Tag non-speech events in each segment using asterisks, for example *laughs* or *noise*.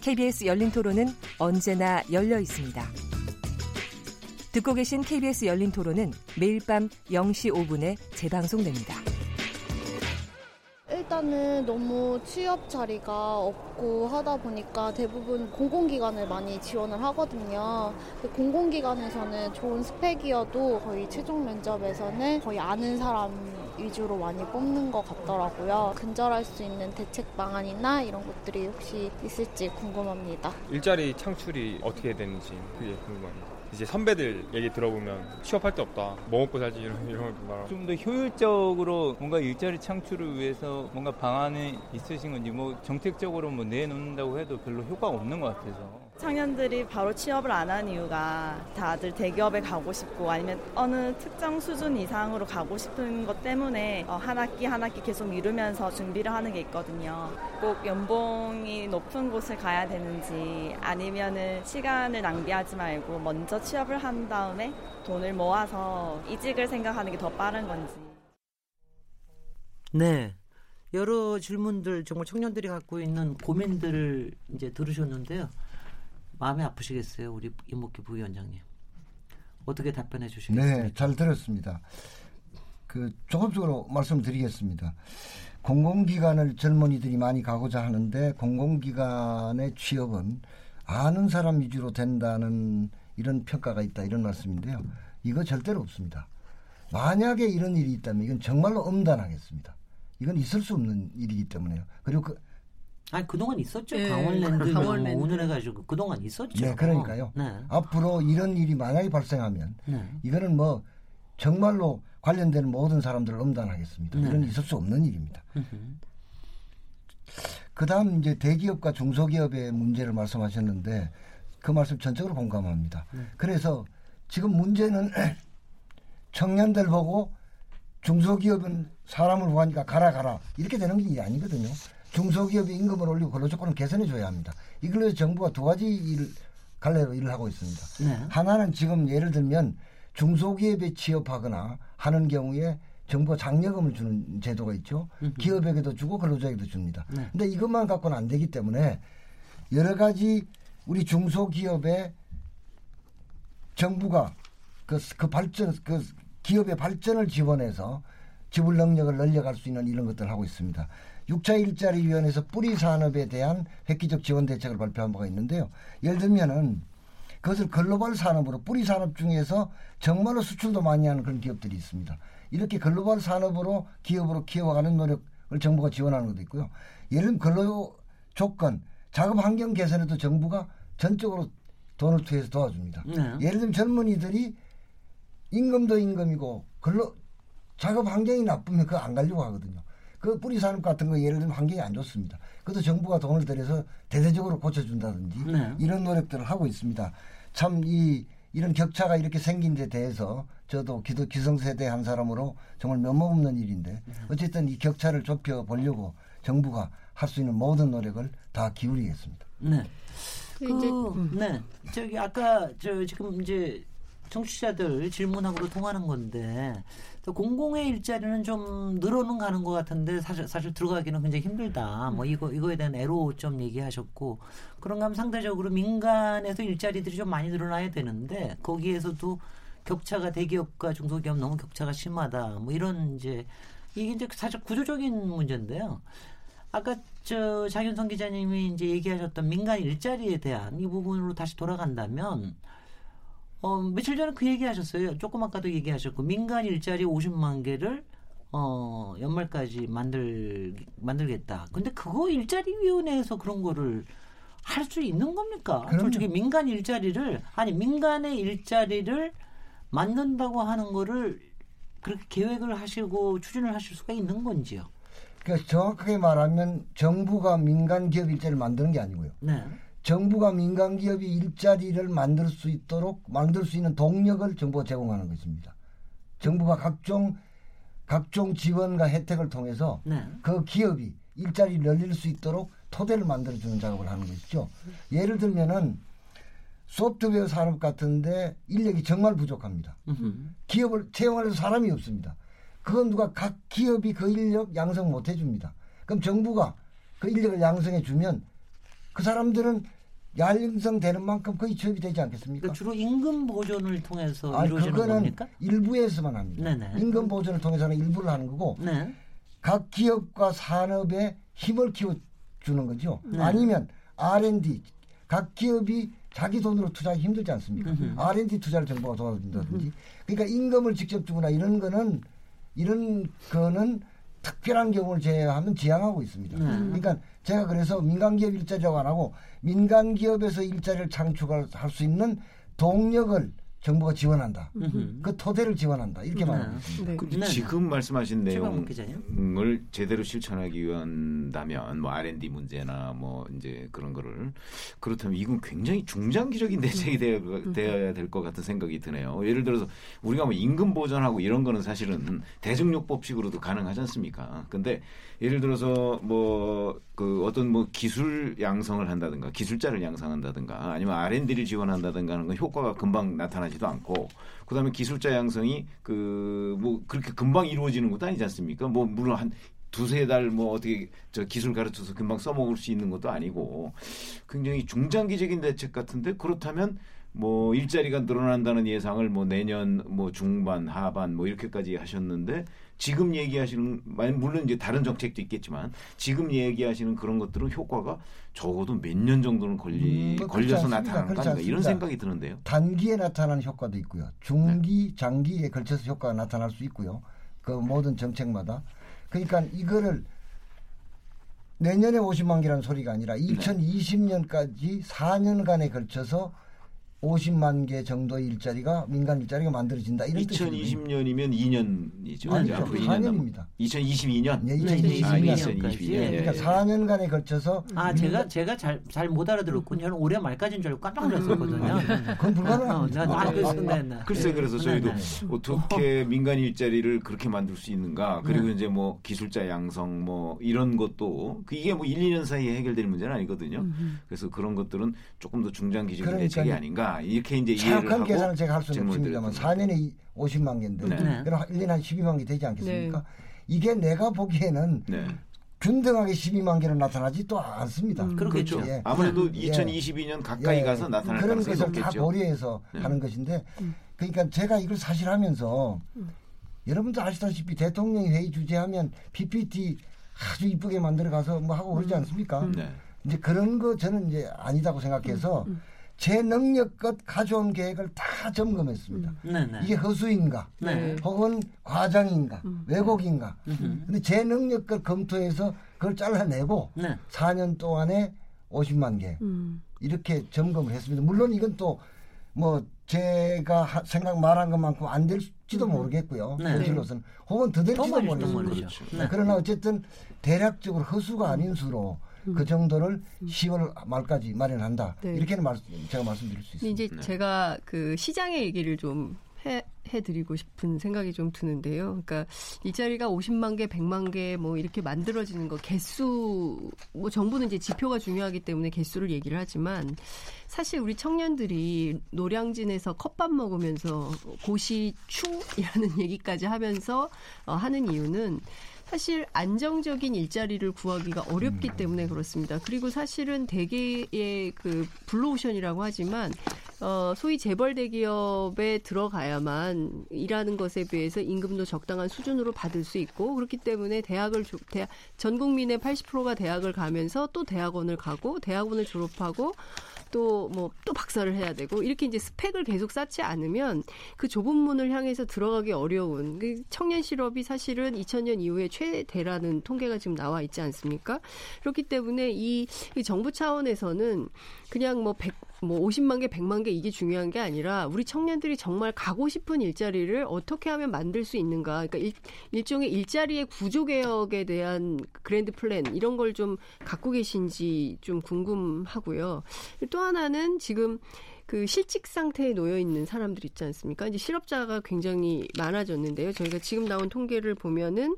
KBS 열린 토론은 언제나 열려 있습니다. 듣고 계신 KBS 열린 토론은 매일 밤 0시 5분에 재방송됩니다. 일단은 너무 취업 자리가 없고 하다 보니까 대부분 공공기관을 많이 지원을 하거든요. 공공기관에서는 좋은 스펙이어도 거의 최종 면접에서는 거의 아는 사람 위주로 많이 뽑는 것 같더라고요. 근절할 수 있는 대책 방안이나 이런 것들이 혹시 있을지 궁금합니다. 일자리 창출이 어떻게 되는지 그게 궁금합니다. 이제 선배들 얘기 들어보면 취업할 데 없다. 뭐 먹고 살지 이런 이런 말. 좀더 효율적으로 뭔가 일자리 창출을 위해서 뭔가 방안이 있으신 건지 뭐 정책적으로 뭐 내놓는다고 해도 별로 효과가 없는 것 같아서. 청년들이 바로 취업을 안 한 이유가 다들 대기업에 가고 싶고 아니면 어느 특정 수준 이상으로 가고 싶은 것 때문에 어, 한 학기 한 학기 계속 미루면서 준비를 하는 게 있거든요. 꼭 연봉이 높은 곳을 가야 되는지 아니면은 시간을 낭비하지 말고 먼저 취업을 한 다음에 돈을 모아서 이직을 생각하는 게 더 빠른 건지. 네. 여러 질문들 정말 청년들이 갖고 있는 고민들을 이제 들으셨는데요. 마음이 아프시겠어요, 우리 이목기 부위원장님. 어떻게 답변해 주시겠습니까? 네, 잘 들었습니다. 그 종합적으로 말씀드리겠습니다. 공공기관을 젊은이들이 많이 가고자 하는데 공공기관의 취업은 아는 사람 위주로 된다는 이런 평가가 있다 이런 말씀인데요. 이거 절대로 없습니다. 만약에 이런 일이 있다면 이건 정말로 엄단하겠습니다. 이건 있을 수 없는 일이기 때문에요. 그리고 그 아니 그동안 있었죠. 네. 강원랜드, 강원랜드. 뭐 운운해가지고 그동안 있었죠. 네, 그러니까요. 네. 앞으로 이런 일이 만약에 발생하면 네. 이거는 뭐 정말로 관련되는 모든 사람들을 엄단하겠습니다. 네. 이건 있을 수 없는 일입니다. 그다음 이제 대기업과 중소기업의 문제를 말씀하셨는데 그 말씀 전적으로 공감합니다. 네. 그래서 지금 문제는 *clears throat* 청년들 보고 중소기업은 사람을 구하니까 가라 가라 이렇게 되는 게 아니거든요. 중소기업의 임금을 올리고 근로조건을 개선해 줘야 합니다. 이걸로 해서 정부가 두 가지 일, 갈래로 일을 하고 있습니다. 네. 하나는 지금 예를 들면 중소기업에 취업하거나 하는 경우에 정부가 장려금을 주는 제도가 있죠. 기업에게도 주고 근로자에게도 줍니다. 네. 근데 이것만 갖고는 안 되기 때문에 여러 가지 우리 중소기업의 정부가 그, 그 발전, 그 기업의 발전을 지원해서 지불 능력을 늘려갈 수 있는 이런 것들을 하고 있습니다. 6차 일자리 위원회에서 뿌리 산업에 대한 획기적 지원 대책을 발표한 바가 있는데요. 예를 들면은 그것을 글로벌 산업으로 뿌리 산업 중에서 정말로 수출도 많이 하는 그런 기업들이 있습니다. 이렇게 글로벌 산업으로 기업으로 키워가는 노력을 정부가 지원하는 것도 있고요. 예를 들면 근로 조건, 작업 환경 개선에도 정부가 전적으로 돈을 투여해서 도와줍니다. 네. 예를 들면 젊은이들이 임금도 임금이고 근로 작업 환경이 나쁘면 그거 안 가려고 하거든요. 그 뿌리 산업 같은 거 예를 들면 환경이 안 좋습니다. 그것도 정부가 돈을 들여서 대대적으로 고쳐준다든지 네. 이런 노력들을 하고 있습니다. 참 이 이런 격차가 이렇게 생긴 데 대해서 저도 기도 기성세대 한 사람으로 정말 면목없는 일인데 네. 어쨌든 이 격차를 좁혀 보려고 정부가 할 수 있는 모든 노력을 다 기울이겠습니다. 네. 그, 그 네. 저기 아까 저 지금 이제 청취자들 질문하고도 통하는 건데 공공의 일자리는 좀 늘어는 가는 것 같은데 사실 사실 들어가기는 굉장히 힘들다. 뭐 이거 이거에 대한 애로 좀 얘기하셨고 그런가 하면 상대적으로 민간에서 일자리들이 좀 많이 늘어나야 되는데 거기에서도 격차가 대기업과 중소기업 너무 격차가 심하다. 뭐 이런 이제 이게 이제 사실 구조적인 문제인데요. 아까 저 장윤성 기자님이 이제 얘기하셨던 민간 일자리에 대한 이 부분으로 다시 돌아간다면 어, 며칠 전에 그 얘기 하셨어요. 조금 아까도 얘기하셨고, 민간 일자리 50만 개를, 어, 연말까지 만들, 만들겠다. 근데 그거 일자리위원회에서 그런 거를 할 수 있는 겁니까? 그럼요. 솔직히 민간 일자리를, 아니, 민간의 일자리를 만든다고 하는 거를 그렇게 계획을 하시고 추진을 하실 수가 있는 건지요? 그러니까 정확하게 말하면 정부가 민간 기업 일자리를 만드는 게 아니고요. 네. 정부가 민간 기업이 일자리를 만들 수 있도록 만들 수 있는 동력을 정부가 제공하는 것입니다. 정부가 각종 각종 지원과 혜택을 통해서 네. 그 기업이 일자리를 늘릴 수 있도록 토대를 만들어 주는 작업을 하는 것이죠. 예를 들면은 소프트웨어 산업 같은데 인력이 정말 부족합니다. 음흠. 기업을 채용할 사람이 없습니다. 그건 누가 각 기업이 그 인력 양성 못 해줍니다. 그럼 정부가 그 인력을 양성해 주면 그 사람들은 양성되는 만큼 거의 취업이 되지 않겠습니까? 그러니까 주로 임금 보존을 통해서 아니, 이루어지는 그거는 겁니까? 일부에서만 합니다. 네네. 임금 보존을 통해서는 일부를 하는 거고 네. 각 기업과 산업에 힘을 키워주는 거죠. 네. 아니면 R&D 각 기업이 자기 돈으로 투자하기 힘들지 않습니까? 음흠. R&D 투자를 정부가 도와준다든지. 그러니까 임금을 직접 주거나 이런 거는 이런 거는 특별한 경우를 제외하면 지양하고 있습니다. 네. 그러니까 제가 그래서 민간 기업 일자리라고 안 하고 민간 기업에서 일자리를 창출할 수 있는 동력을 정부가 지원한다. 음흠. 그 토대를 지원한다. 이렇게 있습니다. 네. 네, 지금 말씀하신 기자님. 내용을 제대로 실천하기 위한다면 뭐 R&D 문제나 뭐 이제 그런 거를 그렇다면 이건 굉장히 중장기적인 대책이 되어야, 되어야 될 것 같은 생각이 드네요. 예를 들어서 우리가 뭐 임금 보전하고 이런 거는 사실은 대중요법식으로도 가능하지 않습니까? 근데 예를 들어서 뭐 그 어떤 뭐 기술 양성을 한다든가 기술자를 양성한다든가 아니면 R&D를 지원한다든가 하는 건 효과가 금방 나타나지도 않고 그다음에 기술자 양성이 그 뭐 그렇게 금방 이루어지는 것도 아니지 않습니까? 뭐 물론 한 두세 달 뭐 어떻게 저 기술 가르쳐서 금방 써먹을 수 있는 것도 아니고 굉장히 중장기적인 대책 같은데 그렇다면 뭐 일자리가 늘어난다는 예상을 뭐 내년 뭐 중반 하반 뭐 이렇게까지 하셨는데 지금 얘기하시는 물론 이제 다른 정책도 있겠지만 지금 얘기하시는 그런 것들은 효과가 적어도 몇 년 정도는 걸리 음, 걸려서 않습니다. 나타나는 거 그렇지 아닌가 이런. 생각이 드는데요. 단기에 나타나는 효과도 있고요. 네. 중기, 장기에 걸쳐서 효과가 나타날 수 있고요. 그 모든 정책마다. 그러니까 이거를 내년에 50만 개라는 소리가 아니라 네. 2020년까지 4년간에 걸쳐서 50만 개 정도의 일자리가 민간 일자리가 만들어진다. 이런 뜻이거든요. 2020년이면 2년이죠. 아니죠. 앞으로 2년 남- 4년입니다. 2022년. 예, 네, 2022년. 아, 2022년 2022년. 예, 그러니까 4년간에 걸쳐서 아 제가 제가 잘 잘 못 알아들었군요. 저는 올해 말까지인 줄 알고 깜짝 놀랐었거든요. 그건 불가능합니다. 어, 네, 네, 그래서 네, 네. 글쎄 그래서 저희도. 어떻게 민간 일자리를 그렇게 만들 수 있는가 그리고 이제 뭐 기술자 양성 뭐 이런 것도 그 이게 뭐 1, 2년 사이에 해결될 문제는 아니거든요. 그래서 그런 것들은 조금 더 중장기적인 그러니까요. 대책이 아닌가 이렇게 이제 이해를 하고 계산을 제가 할 수는 없습니다만 드렸던 4년에 이 50만 개인데 네. 네. 그럼 1년에 한 12만 개 되지 않겠습니까? 이게 내가 보기에는 네. 균등하게 12만 개로 나타나지 또 않습니다. 그렇겠죠. 그렇죠. 예. 아무래도 예. 2022년 가까이 예, 가서 나타날 그런 가능성이 것을 다 높겠죠. 고려해서 네. 하는 것인데 그러니까 제가 이걸 사실 하면서 여러분도 아시다시피 대통령이 회의 주재하면 PPT 아주 이쁘게 만들어 가서 뭐 하고 그러지 않습니까? 네. 이제 그런 거 저는 이제 아니다고 생각해서 제 능력껏 가져온 계획을 다 점검했습니다. 네, 네. 이게 허수인가? 네. 혹은 과장인가? 왜곡인가? 근데 제 능력껏 검토해서 그걸 잘라내고 네. 4년 동안에 50만 개 음. 이렇게 점검을 했습니다. 물론 이건 또 뭐 제가 하- 생각 말한 것만큼 안 될지도 모르겠고요. 네. 현실로서는 혹은 더더 될지도. 모르죠. 그렇죠. 네. 그러나 어쨌든 대략적으로 허수가 아닌 수로 그 정도를 10월 말까지 마련한다. 네. 이렇게는 말, 제가 말씀드릴 수 있습니다. 이제 제가 그 시장의 얘기를 좀 해, 해드리고 싶은 생각이 좀 드는데요. 그러니까 일자리가 50만 개, 100만 개 뭐 이렇게 만들어지는 거 개수 뭐 정부는 이제 지표가 중요하기 때문에 개수를 얘기를 하지만 사실 우리 청년들이 노량진에서 컵밥 먹으면서 고시충이라는 *laughs* 얘기까지 하면서 어, 하는 이유는 사실 안정적인 일자리를 구하기가 어렵기 때문에 그렇습니다. 그리고 사실은 대개의 그 블루오션이라고 하지만 어, 소위 재벌 대기업에 들어가야만 일하는 것에 비해서 임금도 적당한 수준으로 받을 수 있고 그렇기 때문에 대학을 조- 대학, 전 국민의 80%가 대학을 가면서 또 대학원을 가고 대학원을 졸업하고 또 뭐 또 박사를 해야 되고 이렇게 이제 스펙을 계속 쌓지 않으면 그 좁은 문을 향해서 들어가기 어려운 그 청년 실업이 사실은 2000년 이후에 최대라는 통계가 지금 나와 있지 않습니까? 그렇기 때문에 이, 이 정부 차원에서는 그냥 뭐 100, 뭐 50만 개, 100만 개 이게 중요한 게 아니라 우리 청년들이 정말 가고 싶은 일자리를 어떻게 하면 만들 수 있는가. 그러니까 일, 일종의 일자리의 구조 개혁에 대한 grand plan 이런 걸 좀 갖고 계신지 좀 궁금하고요. 또 하나는 지금 그 실직 상태에 놓여 있는 사람들 있지 않습니까? 이제 실업자가 굉장히 많아졌는데요. 저희가 지금 나온 통계를 보면은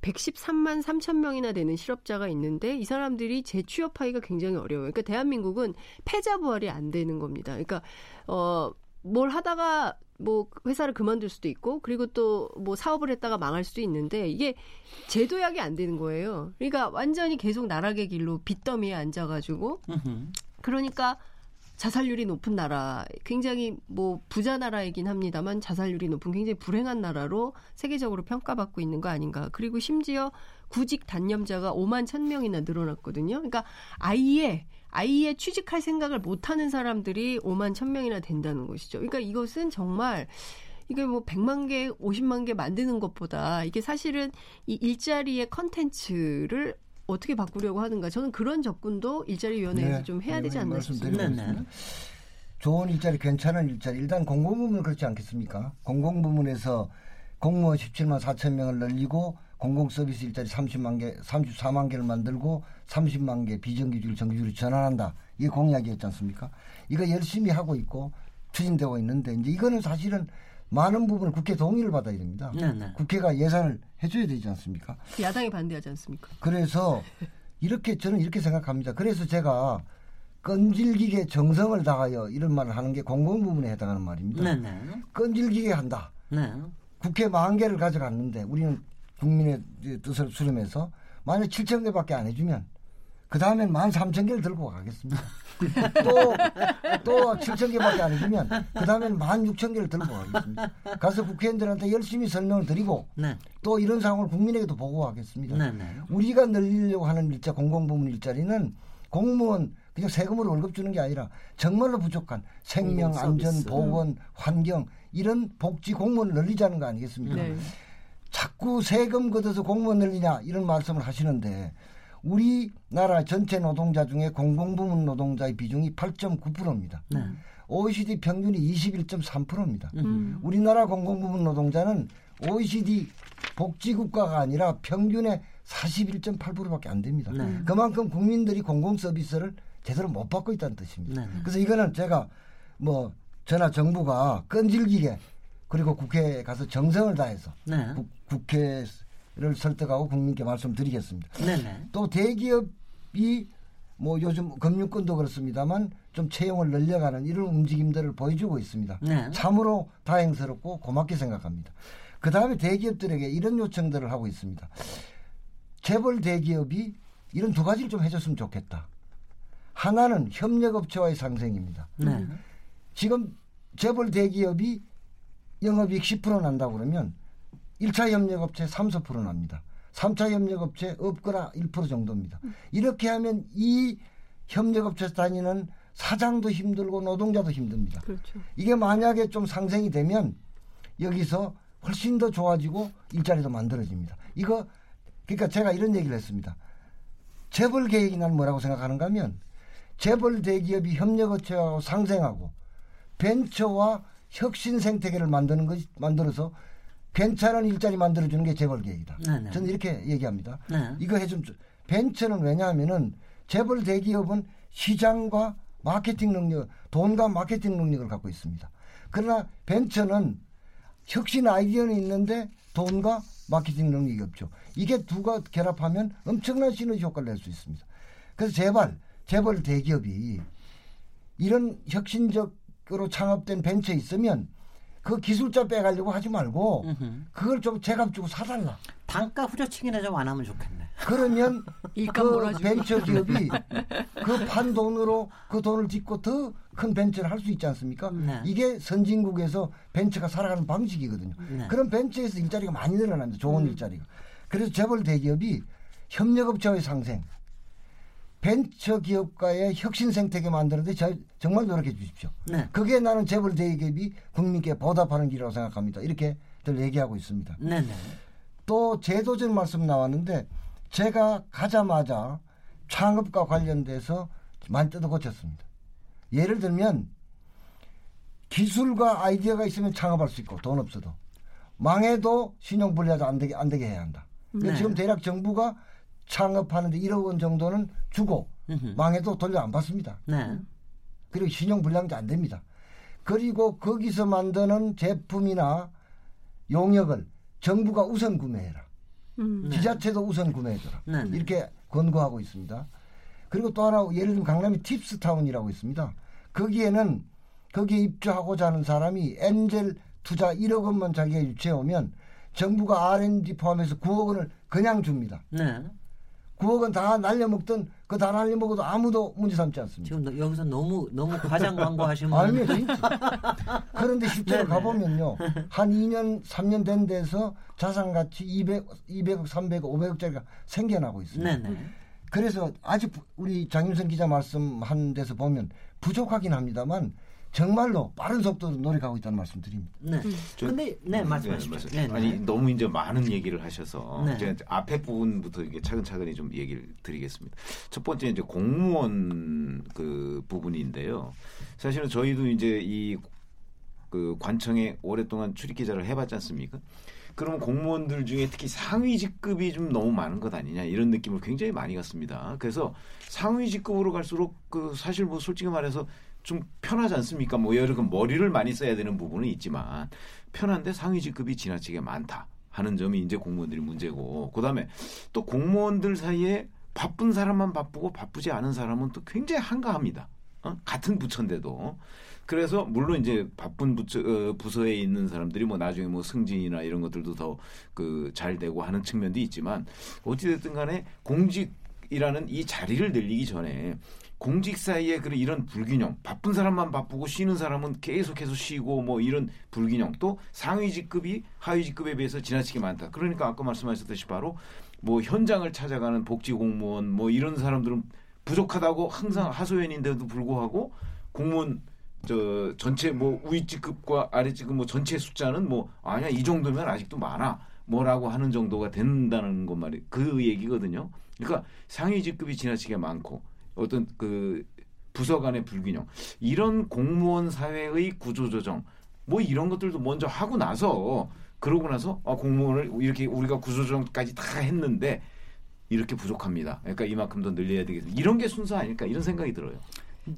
113만 3천 명이나 되는 실업자가 있는데 이 사람들이 재취업하기가 굉장히 어려워요. 그러니까 대한민국은 패자 부활이 안 되는 겁니다. 그러니까 어 뭘 하다가 뭐 회사를 그만둘 수도 있고 그리고 또 뭐 사업을 했다가 망할 수도 있는데 이게 제도약이 안 되는 거예요. 그러니까 완전히 계속 나락의 길로 빚더미에 앉아가지고 그러니까 자살률이 높은 나라, 굉장히 뭐 부자 나라이긴 합니다만 자살률이 높은 굉장히 불행한 나라로 세계적으로 평가받고 있는 거 아닌가. 그리고 심지어 구직 단념자가 5만 1천 명이나 늘어났거든요. 그러니까 아예 아예 취직할 생각을 못 하는 사람들이 5만 1천 명이나 된다는 것이죠. 그러니까 이것은 정말 이게 뭐 100만 개, 50만 개 만드는 것보다 이게 사실은 이 일자리의 컨텐츠를 어떻게 바꾸려고 하는가. 저는 그런 접근도 일자리위원회에서 네, 좀 해야 되지 네, 않나 싶습니다. 말씀드리겠습니다. 좋은 일자리, 괜찮은 일자리. 일단 공공부문은 그렇지 않겠습니까? 공공부문에서 공무원 17만 4천 명을 늘리고 공공서비스 일자리 30만 개, 34만 개를 만들고 30만 개 비정규직을 정규직으로 전환한다. 이게 공약이었지 않습니까? 이거 열심히 하고 있고 추진되고 있는데 이제 이거는 사실은 많은 부분을 국회 동의를 받아야 됩니다. 네, 네. 국회가 예산을 해줘야 되지 않습니까? 야당이 반대하지 않습니까? 그래서 이렇게 저는 이렇게 생각합니다. 그래서 제가 끈질기게 정성을 다하여 이런 말을 하는 게 공공부문에 해당하는 말입니다. 네, 네. 끈질기게 한다. 네. 국회 만 개를 가져갔는데 우리는 국민의 뜻을 수렴해서 만약 7천 개밖에 안 해주면 그 다음엔 만 3천 개를 들고 가겠습니다. *laughs* 또, 또 7천 개밖에 안 해주면 그 다음엔 만 6천 개를 들고 가겠습니다. 가서 국회의원들한테 열심히 설명을 드리고 네. 또 이런 상황을 국민에게도 보고하겠습니다. 네, 네. 우리가 늘리려고 하는 일자 공공부문 일자리는 공무원 그냥 세금으로 월급 주는 게 아니라 정말로 부족한 생명, 안전. 보건, 환경 이런 복지 공무원을 늘리자는 거 아니겠습니까? 네. 자꾸 세금 걷어서 공무원 늘리냐 이런 말씀을 하시는데 우리나라 전체 노동자 중에 공공부문 노동자의 비중이 8.9%입니다. 네. OECD 평균이 21.3%입니다. 음. 우리나라 공공부문 노동자는 OECD 복지국가가 아니라 평균의 41.8%밖에 안 됩니다. 네. 그만큼 국민들이 공공 서비스를 제대로 못 받고 있다는 뜻입니다. 네, 네. 그래서 이거는 제가 뭐 저나 정부가 끈질기게 그리고 국회에 가서 정성을 다해서 네. 국, 국회 를 설득하고 국민께 말씀드리겠습니다. 네, 네. 또 대기업이 뭐 요즘 금융권도 그렇습니다만 좀 채용을 늘려가는 이런 움직임들을 보여주고 있습니다. 네. 참으로 다행스럽고 고맙게 생각합니다. 그 다음에 대기업들에게 이런 요청들을 하고 있습니다. 재벌 대기업이 이런 두 가지를 좀 해줬으면 좋겠다. 하나는 협력업체와의 상생입니다. 네. 지금 재벌 대기업이 영업이익 10% 난다고 그러면 1차 협력업체 3, 4% 납니다. 3차 협력업체 없거나 1% 정도입니다. 이렇게 하면 이 협력업체에서 다니는 사장도 힘들고 노동자도 힘듭니다. 그렇죠. 이게 만약에 좀 상생이 되면 여기서 훨씬 더 좋아지고 일자리도 만들어집니다. 이거 그러니까 제가 이런 얘기를 했습니다. 재벌 계획이 난 뭐라고 생각하는가 하면 재벌 대기업이 협력업체하고 상생하고 벤처와 혁신 생태계를 만드는 것 만들어서 괜찮은 일자리 만들어주는 게 재벌 계획이다. 네네. 저는 이렇게 얘기합니다. 네. 이거 해좀 벤처는 왜냐하면은 재벌 대기업은 시장과 마케팅 능력, 돈과 마케팅 능력을 갖고 있습니다. 그러나 벤처는 혁신 아이디어는 있는데 돈과 마케팅 능력이 없죠. 이게 두가 결합하면 엄청난 시너지 효과를 낼 수 있습니다. 그래서 제발 재벌 대기업이 이런 혁신적으로 창업된 벤처 있으면 그 기술자 빼가려고 하지 말고 음흠. 그걸 좀 제값 주고 사달라. 단가 후려치기나 좀 안 하면 좋겠네. 그러면 *laughs* 그. 벤처 기업이 그 판 돈으로 그 돈을 딛고 더 큰 벤처를 할 수 있지 않습니까? 네. 이게 선진국에서 벤처가 살아가는 방식이거든요. 네. 그런 벤처에서 일자리가 많이 늘어납니다. 좋은 일자리가. 그래서 재벌 대기업이 협력업체의 상생, 벤처 기업과의 혁신 생태계 만드는데 저- 정말 노력해 주십시오. 네. 그게 나는 재벌 대기업이 국민께 보답하는 길이라고 생각합니다. 이렇게 들 얘기하고 있습니다. 네네. 또 제도적 말씀 나왔는데 제가 가자마자 창업과 관련돼서 많이 뜯어 고쳤습니다. 예를 들면 기술과 아이디어가 있으면 창업할 수 있고 돈 없어도 망해도 신용 불리하도 안 되게 안 되게 해야 한다. 그러니까 네. 지금 대략 정부가 창업하는데 1억 원 정도는 주고 음흠. 망해도 돌려 안 받습니다. 네. 그리고 신용 불량도 안 됩니다. 그리고 거기서 만드는 제품이나 용역을 정부가 우선 구매해라. 음. 네. 지자체도 우선 구매해줘라. 네. 네. 이렇게 권고하고 있습니다. 그리고 또 하나 예를 들면 강남에 팁스타운이라고 있습니다. 거기에는 거기에 입주하고자 하는 사람이 엔젤 투자 1억 원만 자기가 유치해 오면 정부가 R&D 포함해서 9억 원을 그냥 줍니다. 네. 9억 원 다 날려먹던 그다 날려먹어도 아무도 문제 삼지 않습니다. 지금 너- 여기서 너무 너무 과장 광고하시면 아니요. 그런데 실제로. 가보면요. 한 2년, 3년 된 데서 자산 가치 200, 200억, 300억, 500억짜리가 생겨나고 있습니다. 네네. 그래서 아직 부- 우리 장윤선 기자 말씀한 데서 보면 부족하긴 합니다만 정말로 빠른 속도로 노력하고 있다는 말씀 드립니다. 네. 저- 근데 네 말씀하십시오. 말씀- 네, 네. 아니 너무 이제 많은 얘기를 하셔서 네. 제가 앞에 부분부터 이게 차근차근히 좀 얘기를 드리겠습니다. 첫 번째 이제 공무원 그 부분인데요. 사실은 저희도 이제 이 그 관청에 오랫동안 출입 기자를 해 봤지 않습니까? 그러면 공무원들 중에 특히 상위 직급이 좀 너무 많은 것 아니냐 이런 느낌을 굉장히 많이 갖습니다. 그래서 상위 직급으로 갈수록 그 사실 뭐 솔직히 말해서 좀 편하지 않습니까? 뭐 여러 그 머리를 많이 써야 되는 부분은 있지만 편한데 상위 직급이 지나치게 많다 하는 점이 이제 공무원들이 문제고 그다음에 또 공무원들 사이에 바쁜 사람만 바쁘고 바쁘지 않은 사람은 또 굉장히 한가합니다. 어? 같은 부처인데도 그래서 물론 이제 바쁜 부처, 어, 부서에 있는 사람들이 뭐 나중에 뭐 승진이나 이런 것들도 더 그 잘 되고 하는 측면도 있지만 어찌됐든 간에 공직 이라는 이 자리를 늘리기 전에 공직 사이에 그런 이런 불균형, 바쁜 사람만 바쁘고 쉬는 사람은 계속해서 쉬고 뭐 이런 불균형, 또 상위 직급이 하위 직급에 비해서 지나치게 많다. 그러니까 아까 말씀하셨듯이 바로 뭐 현장을 찾아가는 복지 공무원 뭐 이런 사람들은 부족하다고 항상 하소연인데도 불구하고 공무원 저 전체 뭐위 직급과 아래 직급 뭐 전체 숫자는 뭐 아니야 이 정도면 아직도 많아 뭐라고 하는 정도가 된다는 것 말이 그 얘기거든요. 그러니까 상위 직급이 지나치게 많고 어떤 그 부서 간의 불균형 이런 공무원 사회의 구조조정 뭐 이런 것들도 먼저 하고 나서 그러고 나서 아 공무원을 이렇게 우리가 구조조정까지 다 했는데 이렇게 부족합니다. 그러니까 이만큼 더 늘려야 되겠다. 이런 게 순서 아닐까 이런 생각이 들어요.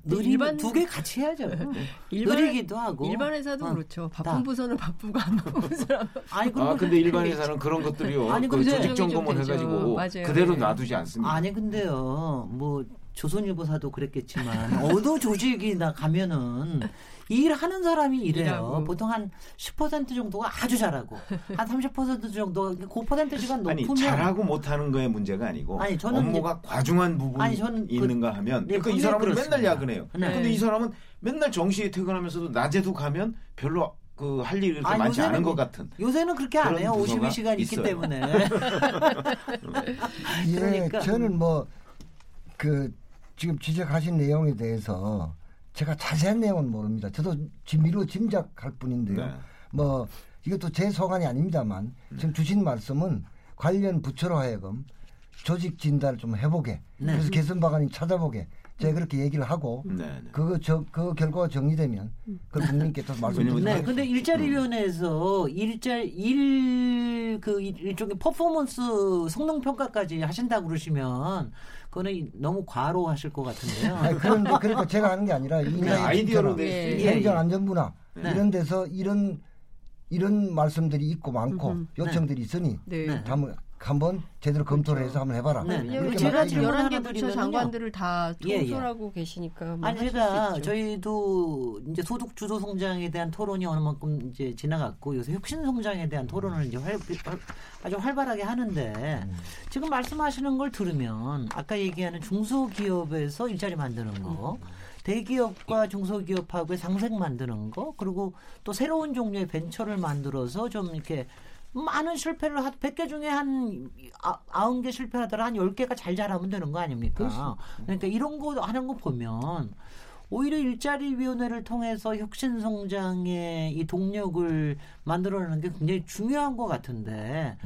느리 일반- 두 개 같이 해야죠. *laughs* 일반- 느리기도 하고. 일반 회사도 어, 그렇죠. 다. 바쁜 부서는 바쁘고 안 바쁜 *laughs* 부서는 아니 아 그럼 근데 일반 회사는 그런 것들이요. 아니, 그 조직 점검을. 해가지고 맞아요. 그대로 네. 놔두지 않습니다. 아니 근데요 뭐 조선일보사도 그랬겠지만 *laughs* 어느 조직이나 가면은 일하는 사람이 이래요. 일하고. 보통 한 10% 정도가 아주 잘하고 한 30% 정도가 그 퍼센트지가 아니 높으면 잘하고 못하는 거의 문제가 아니고 아니, 저는 업무가 과중한 부분이 아니, 저는 그- 있는가 하면 네, 그러니까 이 사람은 그렇습니다. 맨날 야근해요. 네. 근데 이 사람은 맨날 정시에 퇴근하면서도 낮에도 가면 별로 그할 일이 그렇게 아니, 많지 요새는- 않은 것 같은. 요새는 그렇게 안 해요. 부서가 52시간 있기 있어요. 때문에. *laughs* 예, 그러니까. 저는 뭐 그 지금 지적하신 내용에 대해서 제가 자세한 내용은 모릅니다. 저도 지금 미루어 짐작할 뿐인데요. 네. 뭐 이것도 제 소관이 아닙니다만 지금 주신 말씀은 관련 부처로 하여금 조직 진단을 좀 해보게 네. 그래서 개선 방안이 찾아보게 제가 그렇게 얘기를 하고 네, 네. 그거 저 그 결과가 정리되면 그 국민께 또 말씀드리도록 네, 하겠습니다. 근데 일자리위원회에서 일자 일그 일종의 퍼포먼스 성능 평가까지 하신다고 그러시면 그거는 너무 과로하실 것 같은데요. 아니, 그런데 그러니까 제가 하는 게 아니라 아이디어로 네. 낼수 예, 행정 예. 안전부나 네. 이런 데서 이런 이런 말씀들이 있고 많고 음흠. 요청들이 있으니 네. 네. 한번 한번 제대로 검토를 해서 한번 해봐라. 네. 이렇게 제가 하나 11개 부처. 장관들을 다 예, 예. 통솔하고 계시니까 뭐 아니 제가. 저희도 이제 소득 주도 성장에 대한 토론이 어느 만큼 이제 지나갔고 요새 혁신 성장에 대한 토론을 이제 활, 활- 아주 활발하게 하는데 지금 말씀하시는 걸 들으면 아까 얘기하는 중소기업에서 일자리 만드는 거 대기업과 중소기업하고의 상생 만드는 거 그리고 또 새로운 종류의 벤처를 만들어서 좀 이렇게 많은 실패를 한 100개 중에 한 아, 90개 실패하더라 한 10개가 잘 자라면 되는 거 아닙니까? 그러니까 이런 거 하는 거 보면 오히려 일자리 위원회를 통해서 혁신 성장의 이 동력을 만들어내는 게 굉장히 중요한 것 같은데.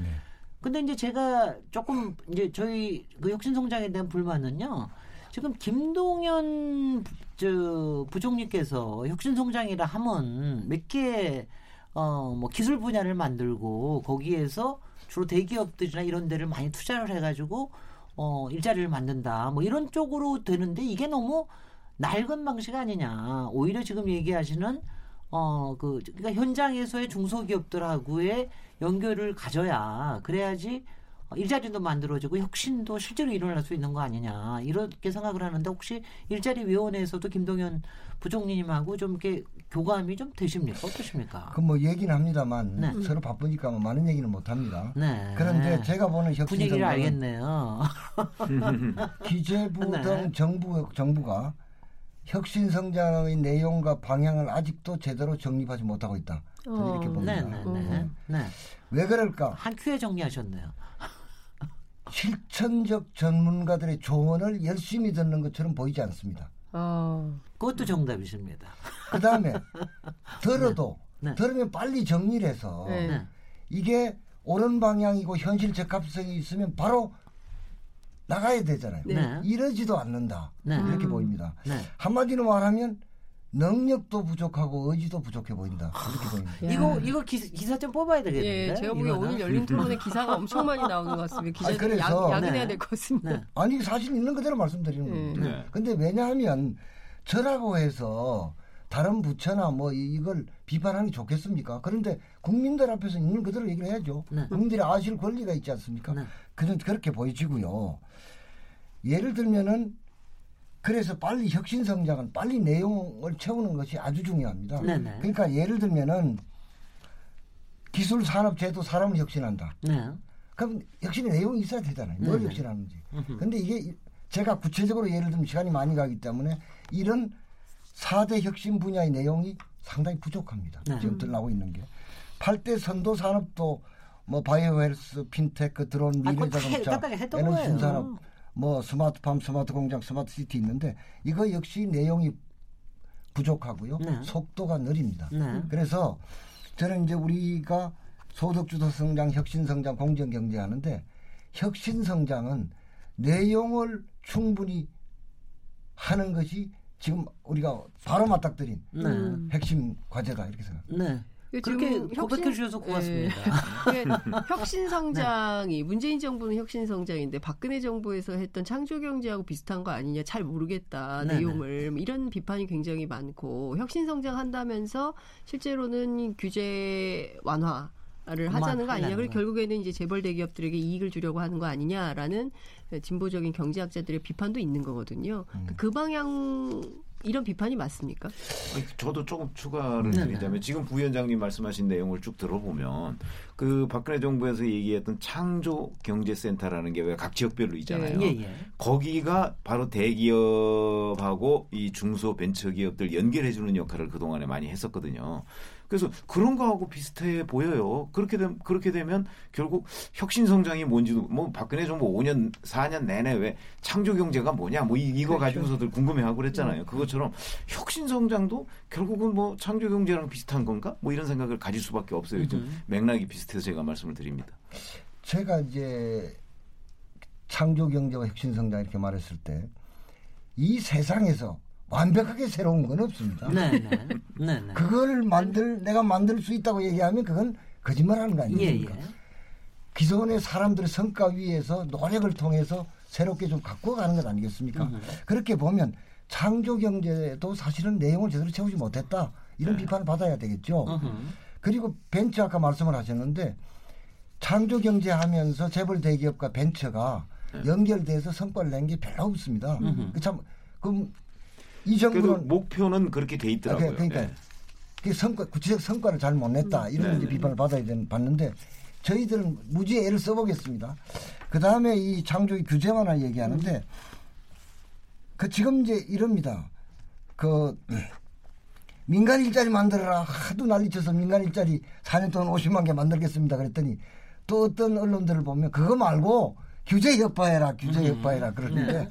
근데 이제 제가 조금 이제 저희 그 혁신 성장에 대한 불만은요. 지금 김동연 저 부총리께서 혁신 성장이라 하면 몇개 어 뭐 기술 분야를 만들고 거기에서 주로 대기업들이나 이런 데를 많이 투자를 해가지고 어 일자리를 만든다. 뭐 이런 쪽으로 되는데 이게 너무 낡은 방식 아니냐. 오히려 지금 얘기하시는 어 그 그러니까 현장에서의 중소기업들하고의 연결을 가져야 그래야지 일자리도 만들어지고 혁신도 실제로 일어날 수 있는 거 아니냐. 이렇게 생각을 하는데 혹시 일자리 위원회에서도 김동연 부총리님하고 좀 이렇게 교감이 좀 되십니까 어떠십니까? 그 뭐 얘기는 합니다만 네. 서로 바쁘니까 뭐 많은 얘기는 못 합니다. 네. 그런데 제가 보는 분위기를 혁신성장은 알겠네요. *laughs* 기재부 네. 등 정부 정부가 혁신 성장의 내용과 방향을 아직도 제대로 정립하지 못하고 있다. 저는 어, 이렇게 봅니다. 네, 네, 네. 네. 왜 그럴까? 한 큐에 정리하셨네요. *laughs* 실천적 전문가들의 조언을 열심히 듣는 것처럼 보이지 않습니다. 어. 그것도 정답이십니다. *laughs* 그 다음에 들어도 네. 들으면 빨리 정리를 해서 네. 네. 이게 옳은 방향이고 현실 적합성이 있으면 바로 나가야 되잖아요. 네. 이러지도 않는다. 네. 이렇게 음. 보입니다. 네. 한마디로 말하면 능력도 부족하고 의지도 부족해 보인다. 이렇게 보입니다. 야. 이거 이거 기, 기사 좀 뽑아야 되겠는데. 예, 제가 보기에? 오늘 열린 토론에 기사가 엄청 많이 나오는 것 같습니다. 기자들이 그래서- 야, 야근해야 네. 될것 같습니다. 네. 아니 사실 있는 그대로 말씀드리는 네. 겁니다. 네. 근데 왜냐하면 저라고 해서 다른 부처나 뭐 이- 이걸 비판하는 게 좋겠습니까? 그런데 국민들 앞에서 있는 그대로 얘기를 해야죠. 네. 국민들이 아실 권리가 있지 않습니까? 네. 그는 그렇게 보여지고요. 예를 들면은 그래서 빨리 혁신 성장은 빨리 내용을 채우는 것이 아주 중요합니다. 네네. 그러니까 예를 들면은 기술 산업 제도 사람을 혁신한다. 네. 그럼 혁신의 내용이 있어야 되잖아요. 뭘 네네. 혁신하는지. 음흠. 근데 이게 제가 구체적으로 예를 들면 시간이 많이 가기 때문에 이런 4대 혁신 분야의 내용이 상당히 부족합니다. 네. 지금 들나오고 있는 게. 8대 선도 산업도 뭐 바이오 헬스, 핀테크, 드론, 아, 미래 자동차, 에너지. 신산업, 뭐 스마트팜, 스마트 공장, 스마트 시티 있는데 이거 역시 내용이 부족하고요. 네. 속도가 느립니다. 네. 그래서 저는 이제 우리가 소득주도 성장, 혁신 성장, 공정 경제 하는데 혁신 성장은 내용을 충분히 하는 것이 지금 우리가 바로 맞닥뜨린 네. 음. 핵심 과제다 이렇게 생각. 네. 그렇게 혁신- 고백해 주셔서 고맙습니다. 예. *laughs* 혁신 성장이 문재인 정부는 혁신 성장인데 박근혜 정부에서 했던 창조 경제하고 비슷한 거 아니냐 잘 모르겠다 네네. 내용을 뭐 이런 비판이 굉장히 많고 혁신 성장 한다면서 실제로는 규제 완화 를 하자는 거 아니냐. 그리고 거. 결국에는 이제 재벌 대기업들에게 이익을 주려고 하는 거 아니냐라는 진보적인 경제학자들의 비판도 있는 거거든요. 음. 그 방향 이런 비판이 맞습니까? 아니, 저도 조금 추가를. 드리자면 지금 부위원장님 말씀하신 내용을 쭉 들어보면 그 박근혜 정부에서 얘기했던 창조 경제센터라는 게 왜 각 지역별로 있잖아요. 예, 예. 거기가 바로 대기업하고 이 중소 벤처기업들 연결해 주는 역할을 그 동안에 많이 했었거든요. 그래서 그런 거하고 비슷해 보여요. 그렇게 되면 그렇게 되면 결국 혁신 성장이 뭔지도 뭐 박근혜 정부 5년 4년 내내 왜 창조 경제가 뭐냐 뭐 이, 이거 가지고서들 궁금해하고 그랬잖아요. 그것처럼 혁신 성장도 결국은 뭐 창조 경제랑 비슷한 건가? 뭐 이런 생각을 가질 수밖에 없어요. 좀 맥락이 비슷해서 제가 말씀을 드립니다. 제가 이제 창조 경제와 혁신 성장 이렇게 말했을 때 이 세상에서 완벽하게 새로운 건 없습니다. 네, 네. 네, 네. 그걸 만들 내가 만들 수 있다고 얘기하면 그건 거짓말하는 거 예, 아닙니까? 예. 기존의 사람들의 성과 위에서 노력을 통해서 새롭게 좀 바꿔가는 것 아니겠습니까? 음. 그렇게 보면 창조 경제도 사실은 내용을 제대로 채우지 못했다 이런 네. 비판을 받아야 되겠죠. 으흠. 그리고 벤처 아까 말씀을 하셨는데 창조 경제 하면서 재벌 대기업과 벤처가 네. 연결돼서 성과를 낸 게 별로 없습니다. 그 참 그럼 이 정부는 목표는 그렇게 돼 있더라고요. 아, 그- 그러니까 예. 그 성과 구체적 성과를 잘 못 냈다 이런 네, 이제 네. 비판을 받아야 되는 받는데 저희들은 무지 애를 써보겠습니다. 그 다음에 이 창조의 규제 완화 얘기하는데 그 지금 이제 이럽니다. 그 민간 일자리 만들어라 하도 난리쳐서 민간 일자리 4년 동안 50만 개 만들겠습니다 그랬더니 또 어떤 언론들을 보면 그거 말고 규제 협파해라 규제 협파해라 그러는데